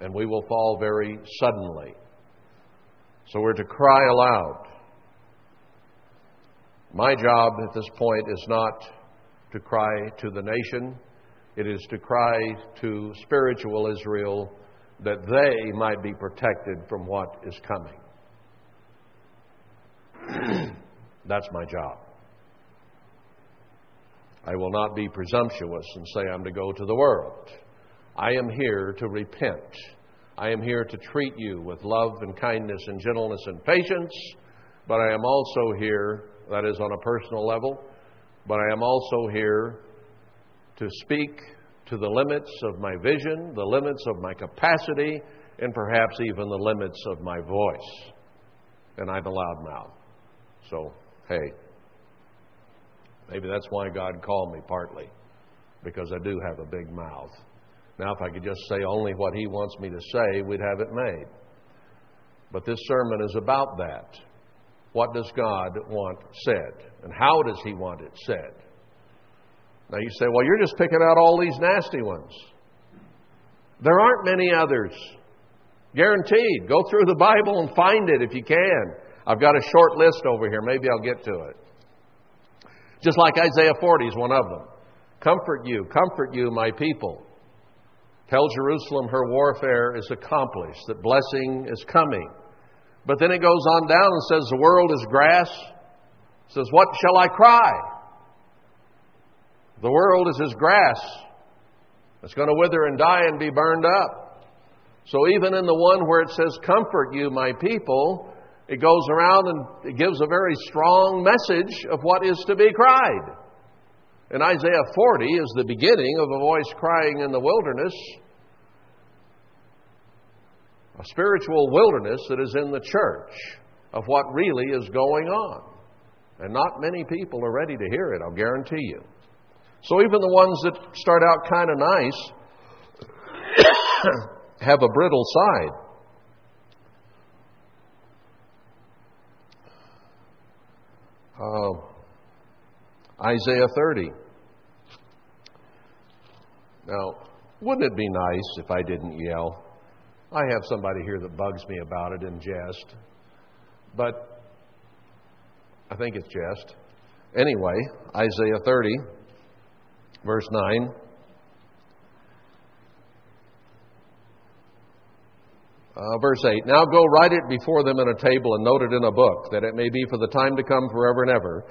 and we will fall very suddenly. So we're to cry aloud. My job at this point is not to cry to the nation, it is to cry to spiritual Israel that they might be protected from what is coming. [CLEARS THROAT] That's my job. I will not be presumptuous and say I'm to go to the world. I am here to repent. I am here to treat you with love and kindness and gentleness and patience, but I am also here that is on a personal level, but I am also here to speak to the limits of my vision, the limits of my capacity, and perhaps even the limits of my voice. And I have a loud mouth. So, hey, maybe that's why God called me partly, because I do have a big mouth. Now, if I could just say only what He wants me to say, we'd have it made. But this sermon is about that. What does God want said? And how does He want it said? Now you say, well, you're just picking out all these nasty ones. There aren't many others. Guaranteed. Go through the Bible and find it if you can. I've got a short list over here. Maybe I'll get to it. Just like Isaiah 40 is one of them. Comfort you, comfort you, my people. Tell Jerusalem her warfare is accomplished, that blessing is coming. But then it goes on down and says, The world is grass. It says, What shall I cry? The world is as grass. It's going to wither and die and be burned up. So even in the one where it says, Comfort you, my people, it goes around and it gives a very strong message of what is to be cried. And Isaiah 40 is the beginning of a voice crying in the wilderness a spiritual wilderness that is in the church of what really is going on. And not many people are ready to hear it, I'll guarantee you. So even the ones that start out kind of nice [COUGHS] have a brittle side. Uh, Isaiah 30. Now, wouldn't it be nice if I didn't yell? I have somebody here that bugs me about it in jest, but I think it's jest. Anyway, Isaiah 30, verse 9. Uh, verse 8 Now go write it before them in a table and note it in a book, that it may be for the time to come forever and ever,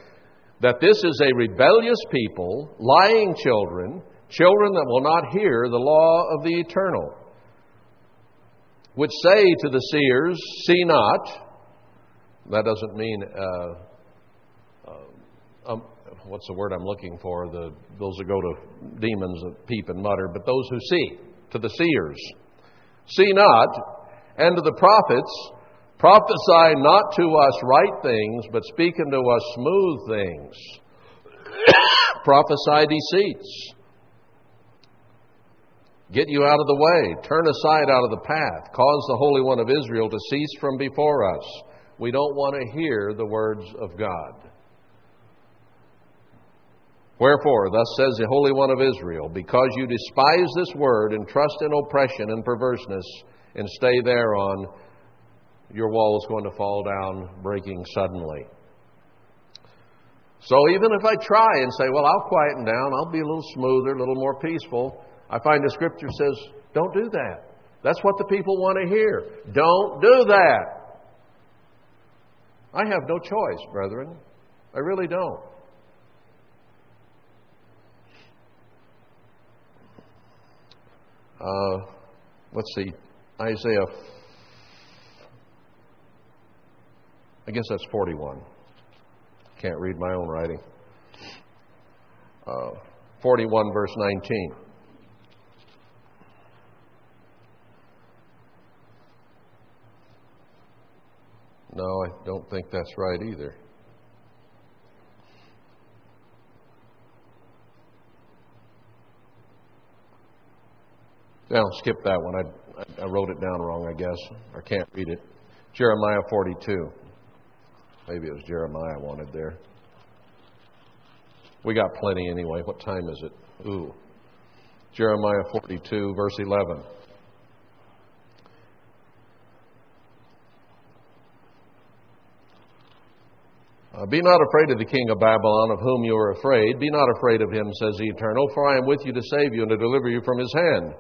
that this is a rebellious people, lying children, children that will not hear the law of the eternal, which say to the seers, See not. That doesn't mean, uh, uh, um, what's the word I'm looking for? The, those that go to demons that peep and mutter, but those who see, to the seers. See not, and to the prophets, prophesy not to us right things, but speak unto us smooth things. [COUGHS] prophesy deceits. Get you out of the way. Turn aside out of the path. Cause the Holy One of Israel to cease from before us. We don't want to hear the words of God. Wherefore, thus says the Holy One of Israel, because you despise this word and trust in oppression and perverseness, and stay thereon, your wall is going to fall down, breaking suddenly. So even if I try and say, well, I'll quieten down, I'll be a little smoother, a little more peaceful, I find the scripture says, don't do that. That's what the people want to hear. Don't do that. I have no choice, brethren. I really don't. Uh, let's see. Isaiah, I guess that's 41. Can't read my own writing. Uh, 41, verse 19. No, I don't think that's right either. Now, skip that one. I, I wrote it down wrong, I guess, I can't read it. Jeremiah 42. Maybe it was Jeremiah I wanted there. We got plenty anyway. What time is it? Ooh. Jeremiah 42, verse 11. Uh, be not afraid of the king of Babylon, of whom you are afraid. Be not afraid of him, says the Eternal, for I am with you to save you and to deliver you from his hand.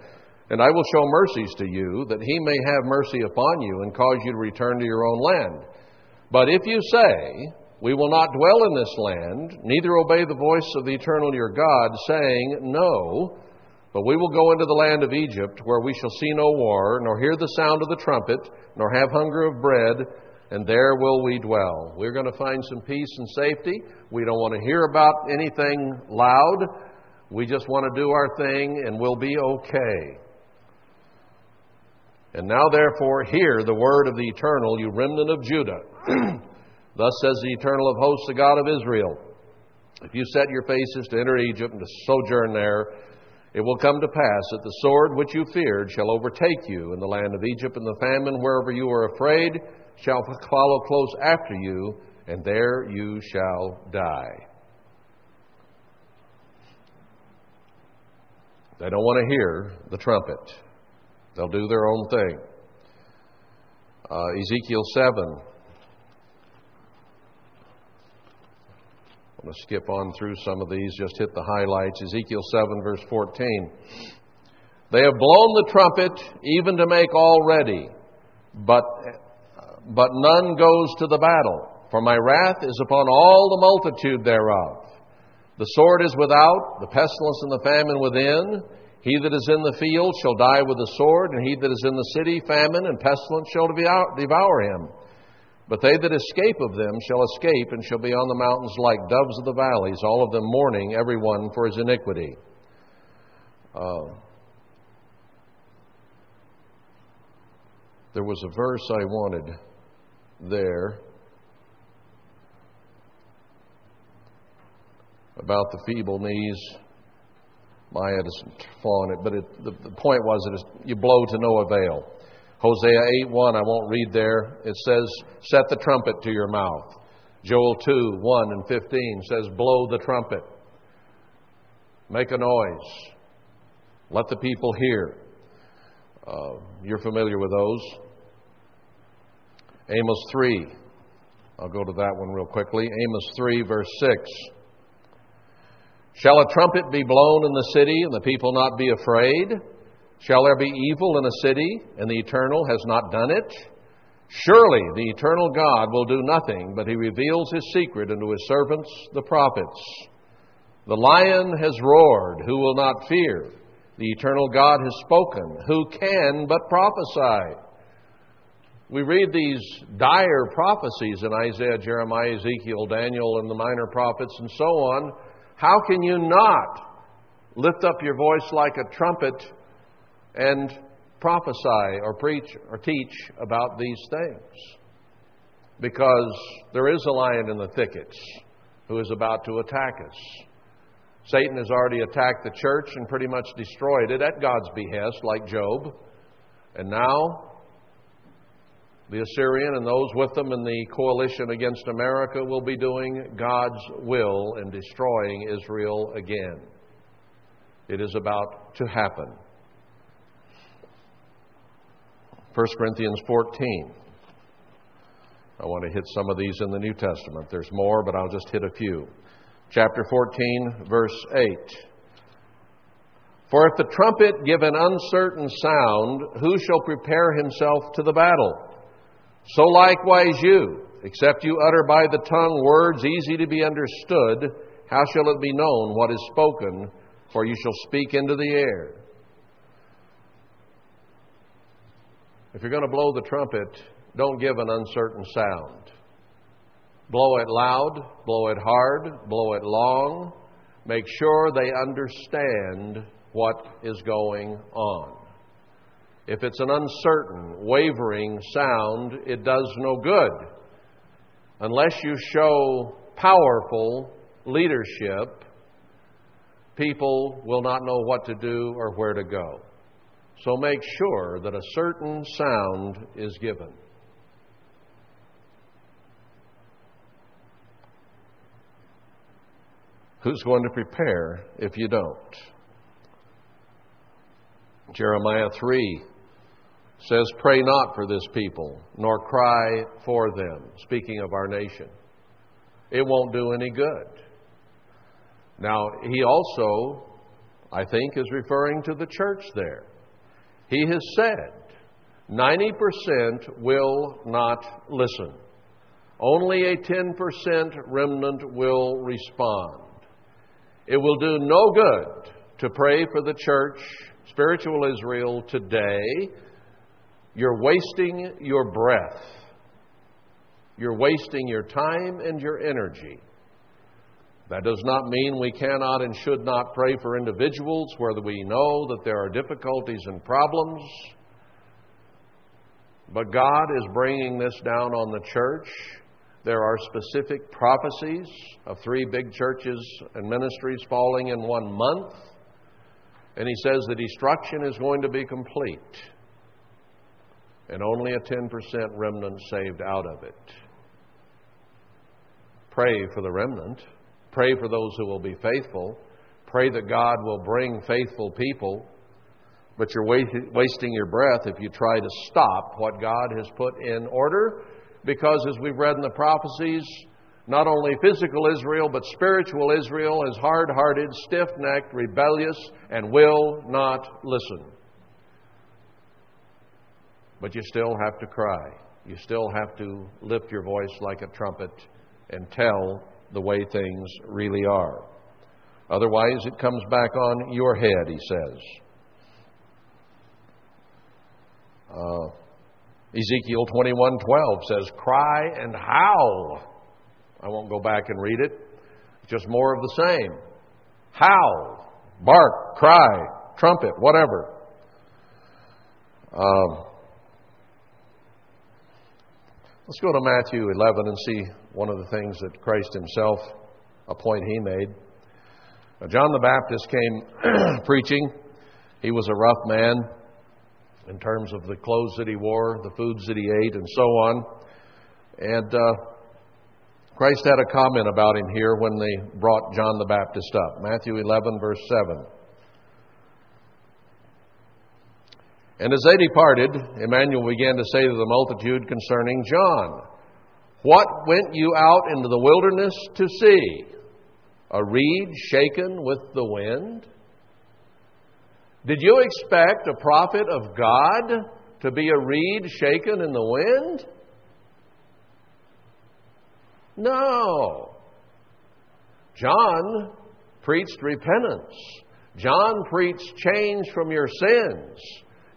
And I will show mercies to you, that he may have mercy upon you and cause you to return to your own land. But if you say, We will not dwell in this land, neither obey the voice of the eternal your God, saying, No, but we will go into the land of Egypt, where we shall see no war, nor hear the sound of the trumpet, nor have hunger of bread, and there will we dwell. We're going to find some peace and safety. We don't want to hear about anything loud. We just want to do our thing, and we'll be okay. And now, therefore, hear the word of the eternal, you remnant of Judah. [CLEARS THROAT] Thus says the eternal of hosts, the God of Israel If you set your faces to enter Egypt and to sojourn there, it will come to pass that the sword which you feared shall overtake you in the land of Egypt, and the famine wherever you are afraid shall follow close after you, and there you shall die. They don't want to hear the trumpet. They'll do their own thing. Uh, Ezekiel 7. I'm going to skip on through some of these, just hit the highlights. Ezekiel 7, verse 14. They have blown the trumpet even to make all ready, but, but none goes to the battle. For my wrath is upon all the multitude thereof. The sword is without, the pestilence and the famine within he that is in the field shall die with the sword, and he that is in the city, famine and pestilence shall devour him. But they that escape of them shall escape, and shall be on the mountains like doves of the valleys, all of them mourning, every one for his iniquity. Uh, there was a verse I wanted there about the feeble knees my head is fallen it, but it, the, the point was that you blow to no avail. Hosea 8 1, I won't read there. It says, Set the trumpet to your mouth. Joel 2 1 and 15 says, Blow the trumpet. Make a noise. Let the people hear. Uh, you're familiar with those. Amos 3. I'll go to that one real quickly. Amos 3, verse 6. Shall a trumpet be blown in the city and the people not be afraid? Shall there be evil in a city, and the Eternal has not done it? Surely the Eternal God will do nothing, but he reveals his secret unto his servants, the prophets. The lion has roared, who will not fear? The Eternal God has spoken, who can but prophesy? We read these dire prophecies in Isaiah, Jeremiah, Ezekiel, Daniel, and the minor prophets, and so on. How can you not lift up your voice like a trumpet and prophesy or preach or teach about these things? Because there is a lion in the thickets who is about to attack us. Satan has already attacked the church and pretty much destroyed it at God's behest, like Job. And now, the Assyrian and those with them in the coalition against America will be doing God's will in destroying Israel again. It is about to happen. 1 Corinthians 14. I want to hit some of these in the New Testament. There's more, but I'll just hit a few chapter 14, verse 8. For if the trumpet give an uncertain sound, who shall prepare himself to the battle? So likewise you, except you utter by the tongue words easy to be understood, how shall it be known what is spoken? For you shall speak into the air. If you're going to blow the trumpet, don't give an uncertain sound. Blow it loud, blow it hard, blow it long. Make sure they understand what is going on. If it's an uncertain, wavering sound, it does no good. Unless you show powerful leadership, people will not know what to do or where to go. So make sure that a certain sound is given. Who's going to prepare if you don't? Jeremiah 3 says, Pray not for this people, nor cry for them, speaking of our nation. It won't do any good. Now, he also, I think, is referring to the church there. He has said 90% will not listen, only a 10% remnant will respond. It will do no good to pray for the church, spiritual Israel, today. You're wasting your breath. You're wasting your time and your energy. That does not mean we cannot and should not pray for individuals where we know that there are difficulties and problems. But God is bringing this down on the church there are specific prophecies of three big churches and ministries falling in one month. And he says the destruction is going to be complete. And only a 10% remnant saved out of it. Pray for the remnant. Pray for those who will be faithful. Pray that God will bring faithful people. But you're wasting your breath if you try to stop what God has put in order because, as we've read in the prophecies, not only physical Israel, but spiritual Israel is hard hearted, stiff necked, rebellious, and will not listen. But you still have to cry. You still have to lift your voice like a trumpet and tell the way things really are. Otherwise, it comes back on your head, he says. Uh, Ezekiel 21:12 says, "Cry and howl." I won't go back and read it. Just more of the same. Howl, bark, cry, trumpet, whatever. Um, let's go to Matthew 11 and see one of the things that Christ Himself, a point He made. Now, John the Baptist came [CLEARS THROAT] preaching. He was a rough man in terms of the clothes that he wore, the foods that he ate, and so on. And uh, Christ had a comment about him here when they brought John the Baptist up. Matthew 11, verse 7. And as they departed, Emmanuel began to say to the multitude concerning John, What went you out into the wilderness to see? A reed shaken with the wind? Did you expect a prophet of God to be a reed shaken in the wind? No. John preached repentance. John preached change from your sins.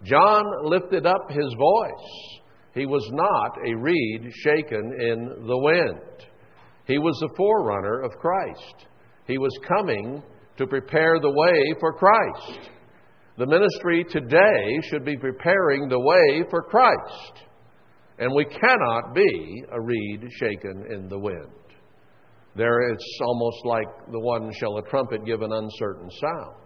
John lifted up his voice. He was not a reed shaken in the wind. He was the forerunner of Christ. He was coming to prepare the way for Christ. The ministry today should be preparing the way for Christ. And we cannot be a reed shaken in the wind. There it's almost like the one shall a trumpet give an uncertain sound.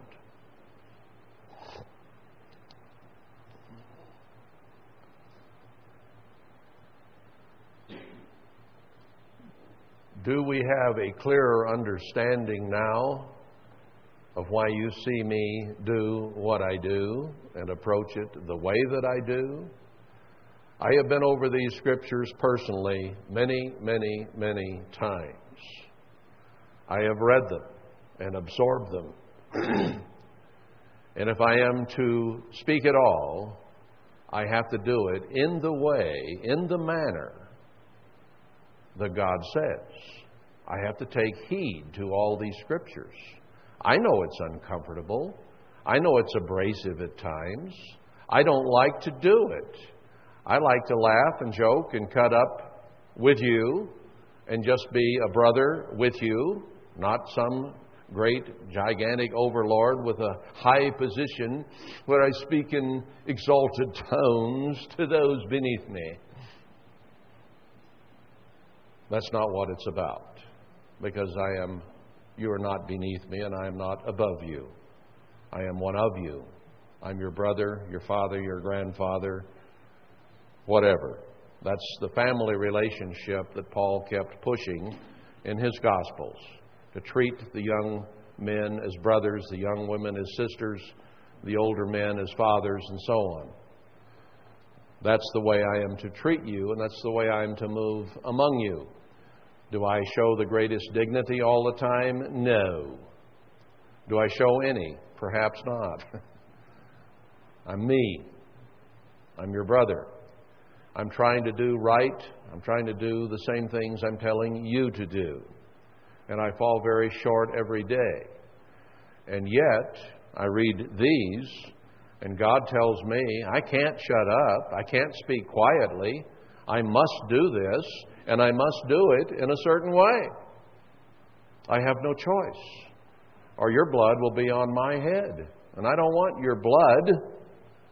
Do we have a clearer understanding now of why you see me do what I do and approach it the way that I do? I have been over these scriptures personally many, many, many times. I have read them and absorbed them. [CLEARS THROAT] and if I am to speak at all, I have to do it in the way, in the manner that God says. I have to take heed to all these scriptures. I know it's uncomfortable. I know it's abrasive at times. I don't like to do it. I like to laugh and joke and cut up with you and just be a brother with you, not some great, gigantic overlord with a high position where I speak in exalted [LAUGHS] tones to those beneath me. That's not what it's about, because I am, you are not beneath me, and I am not above you. I am one of you. I'm your brother, your father, your grandfather, whatever. That's the family relationship that Paul kept pushing in his Gospels to treat the young men as brothers, the young women as sisters, the older men as fathers, and so on. That's the way I am to treat you, and that's the way I am to move among you. Do I show the greatest dignity all the time? No. Do I show any? Perhaps not. [LAUGHS] I'm me. I'm your brother. I'm trying to do right. I'm trying to do the same things I'm telling you to do. And I fall very short every day. And yet, I read these, and God tells me I can't shut up. I can't speak quietly. I must do this, and I must do it in a certain way. I have no choice, or your blood will be on my head. And I don't want your blood.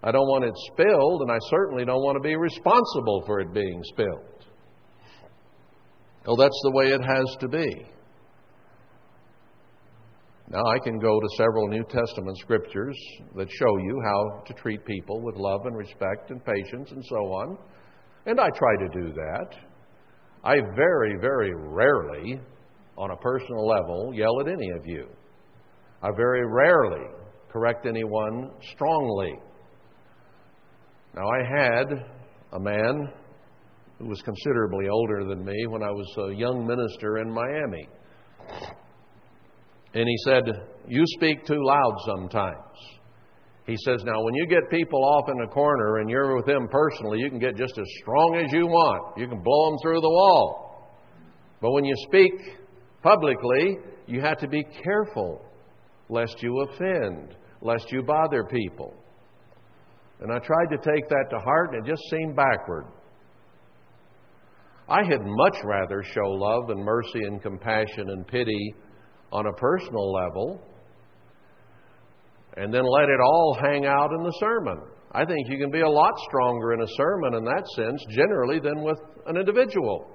I don't want it spilled, and I certainly don't want to be responsible for it being spilled. Well, that's the way it has to be. Now, I can go to several New Testament scriptures that show you how to treat people with love and respect and patience and so on, and I try to do that. I very, very rarely, on a personal level, yell at any of you. I very rarely correct anyone strongly. Now, I had a man who was considerably older than me when I was a young minister in Miami. And he said, You speak too loud sometimes. He says, Now, when you get people off in a corner and you're with them personally, you can get just as strong as you want. You can blow them through the wall. But when you speak publicly, you have to be careful lest you offend, lest you bother people. And I tried to take that to heart, and it just seemed backward. I had much rather show love and mercy and compassion and pity on a personal level and then let it all hang out in the sermon. I think you can be a lot stronger in a sermon in that sense, generally, than with an individual.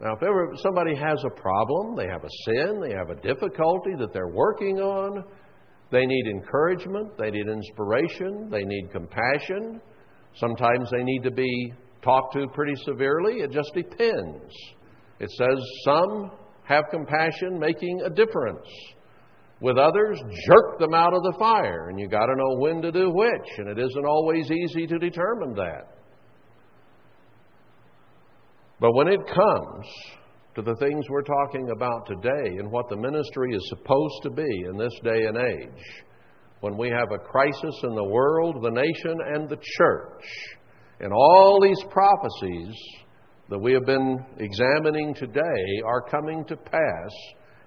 Now, if ever somebody has a problem, they have a sin, they have a difficulty that they're working on, they need encouragement, they need inspiration, they need compassion. Sometimes they need to be talked to pretty severely. It just depends. It says some have compassion, making a difference. With others, jerk them out of the fire, and you got to know when to do which, and it isn't always easy to determine that. But when it comes to the things we're talking about today and what the ministry is supposed to be in this day and age, when we have a crisis in the world, the nation, and the church, and all these prophecies that we have been examining today are coming to pass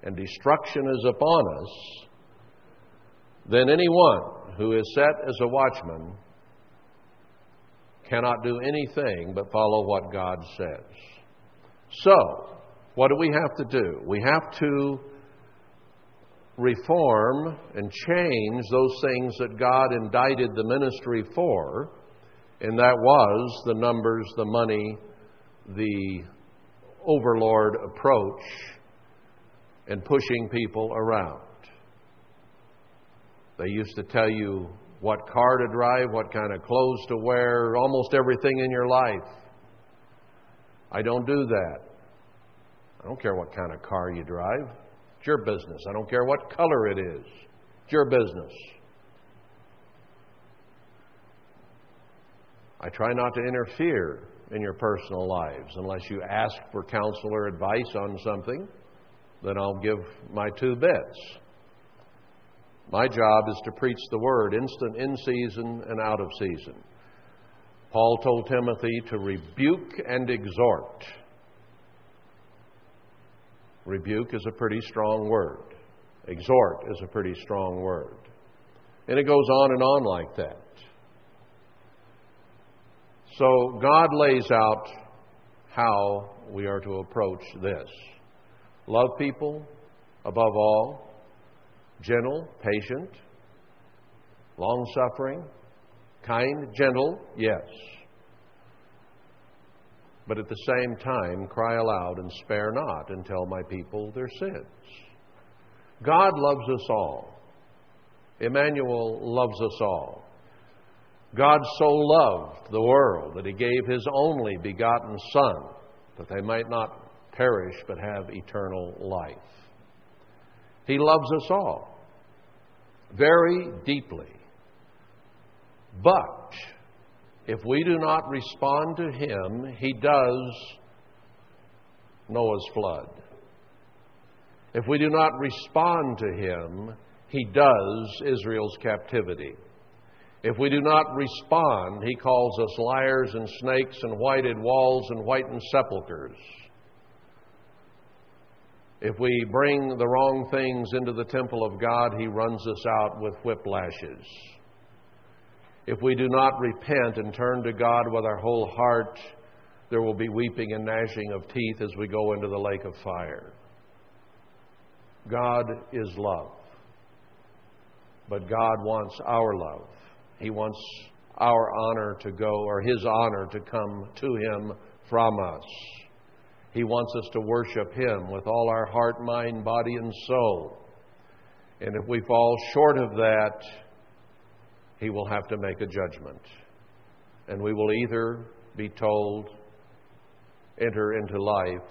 and destruction is upon us, then anyone who is set as a watchman cannot do anything but follow what God says. So, what do we have to do? We have to reform and change those things that God indicted the ministry for, and that was the numbers, the money, the overlord approach, and pushing people around. They used to tell you what car to drive, what kind of clothes to wear, almost everything in your life. I don't do that. I don't care what kind of car you drive. It's your business. I don't care what color it is. It's your business. I try not to interfere in your personal lives unless you ask for counsel or advice on something, then I'll give my two bits. My job is to preach the word, instant in season and out of season. Paul told Timothy to rebuke and exhort. Rebuke is a pretty strong word. Exhort is a pretty strong word. And it goes on and on like that. So God lays out how we are to approach this. Love people above all, gentle, patient, long suffering, kind, gentle, yes. But at the same time, cry aloud and spare not and tell my people their sins. God loves us all. Emmanuel loves us all. God so loved the world that he gave his only begotten Son, that they might not perish but have eternal life. He loves us all very deeply. But if we do not respond to Him, He does Noah's flood. If we do not respond to Him, He does Israel's captivity. If we do not respond, He calls us liars and snakes and whited walls and whitened sepulchres. If we bring the wrong things into the temple of God, He runs us out with whiplashes. If we do not repent and turn to God with our whole heart, there will be weeping and gnashing of teeth as we go into the lake of fire. God is love. But God wants our love. He wants our honor to go, or His honor to come to Him from us. He wants us to worship Him with all our heart, mind, body, and soul. And if we fall short of that, He will have to make a judgment. And we will either be told, enter into life,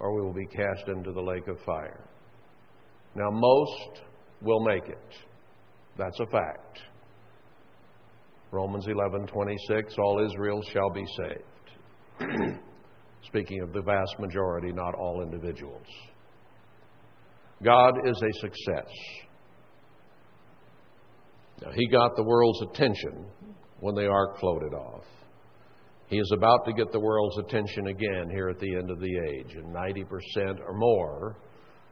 or we will be cast into the lake of fire. Now, most will make it. That's a fact. Romans 11:26 all Israel shall be saved. [CLEARS THROAT] Speaking of the vast majority, not all individuals. God is a success. Now, he got the world's attention when the ark floated off. He is about to get the world's attention again here at the end of the age, and 90% or more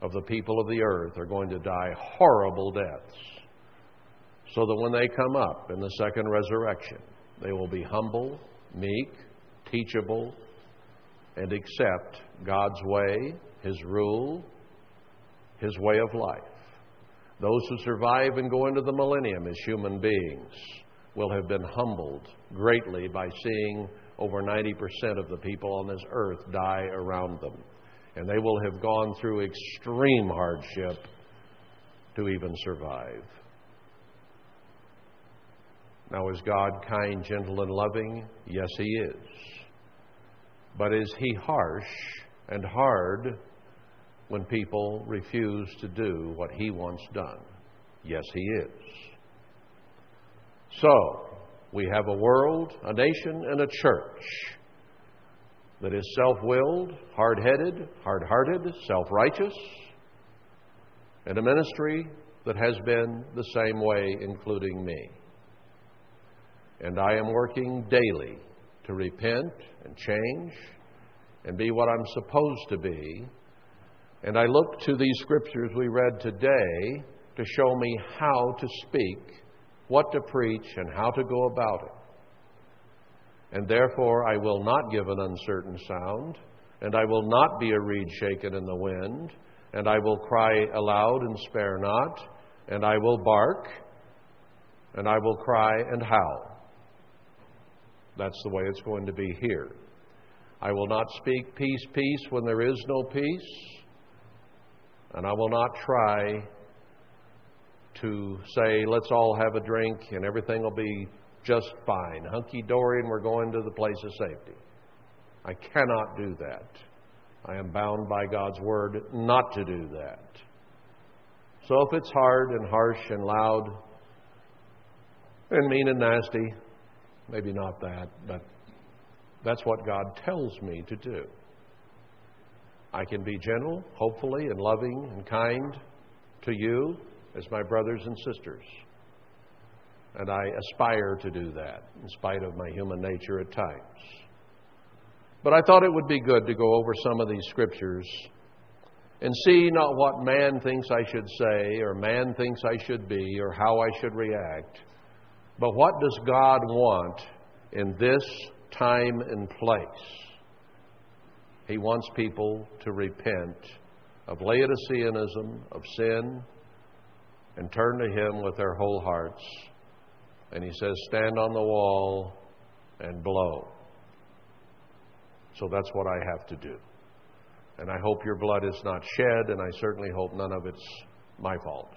of the people of the earth are going to die horrible deaths. So that when they come up in the second resurrection, they will be humble, meek, teachable, and accept God's way, His rule, His way of life. Those who survive and go into the millennium as human beings will have been humbled greatly by seeing over 90% of the people on this earth die around them. And they will have gone through extreme hardship to even survive. Now, is God kind, gentle, and loving? Yes, He is. But is he harsh and hard when people refuse to do what he wants done? Yes, he is. So, we have a world, a nation, and a church that is self willed, hard headed, hard hearted, self righteous, and a ministry that has been the same way, including me. And I am working daily to repent and change and be what I'm supposed to be. And I look to these scriptures we read today to show me how to speak, what to preach, and how to go about it. And therefore, I will not give an uncertain sound, and I will not be a reed shaken in the wind, and I will cry aloud and spare not, and I will bark, and I will cry and howl. That's the way it's going to be here. I will not speak peace, peace when there is no peace. And I will not try to say, let's all have a drink and everything will be just fine, hunky dory, and we're going to the place of safety. I cannot do that. I am bound by God's word not to do that. So if it's hard and harsh and loud and mean and nasty, maybe not that, but that's what God tells me to do. I can be gentle, hopefully, and loving and kind to you as my brothers and sisters. And I aspire to do that in spite of my human nature at times. But I thought it would be good to go over some of these scriptures and see not what man thinks I should say or man thinks I should be or how I should react, but what does God want in this time and place? He wants people to repent of Laodiceanism, of sin, and turn to Him with their whole hearts. And He says, Stand on the wall and blow. So that's what I have to do. And I hope your blood is not shed, and I certainly hope none of it's my fault.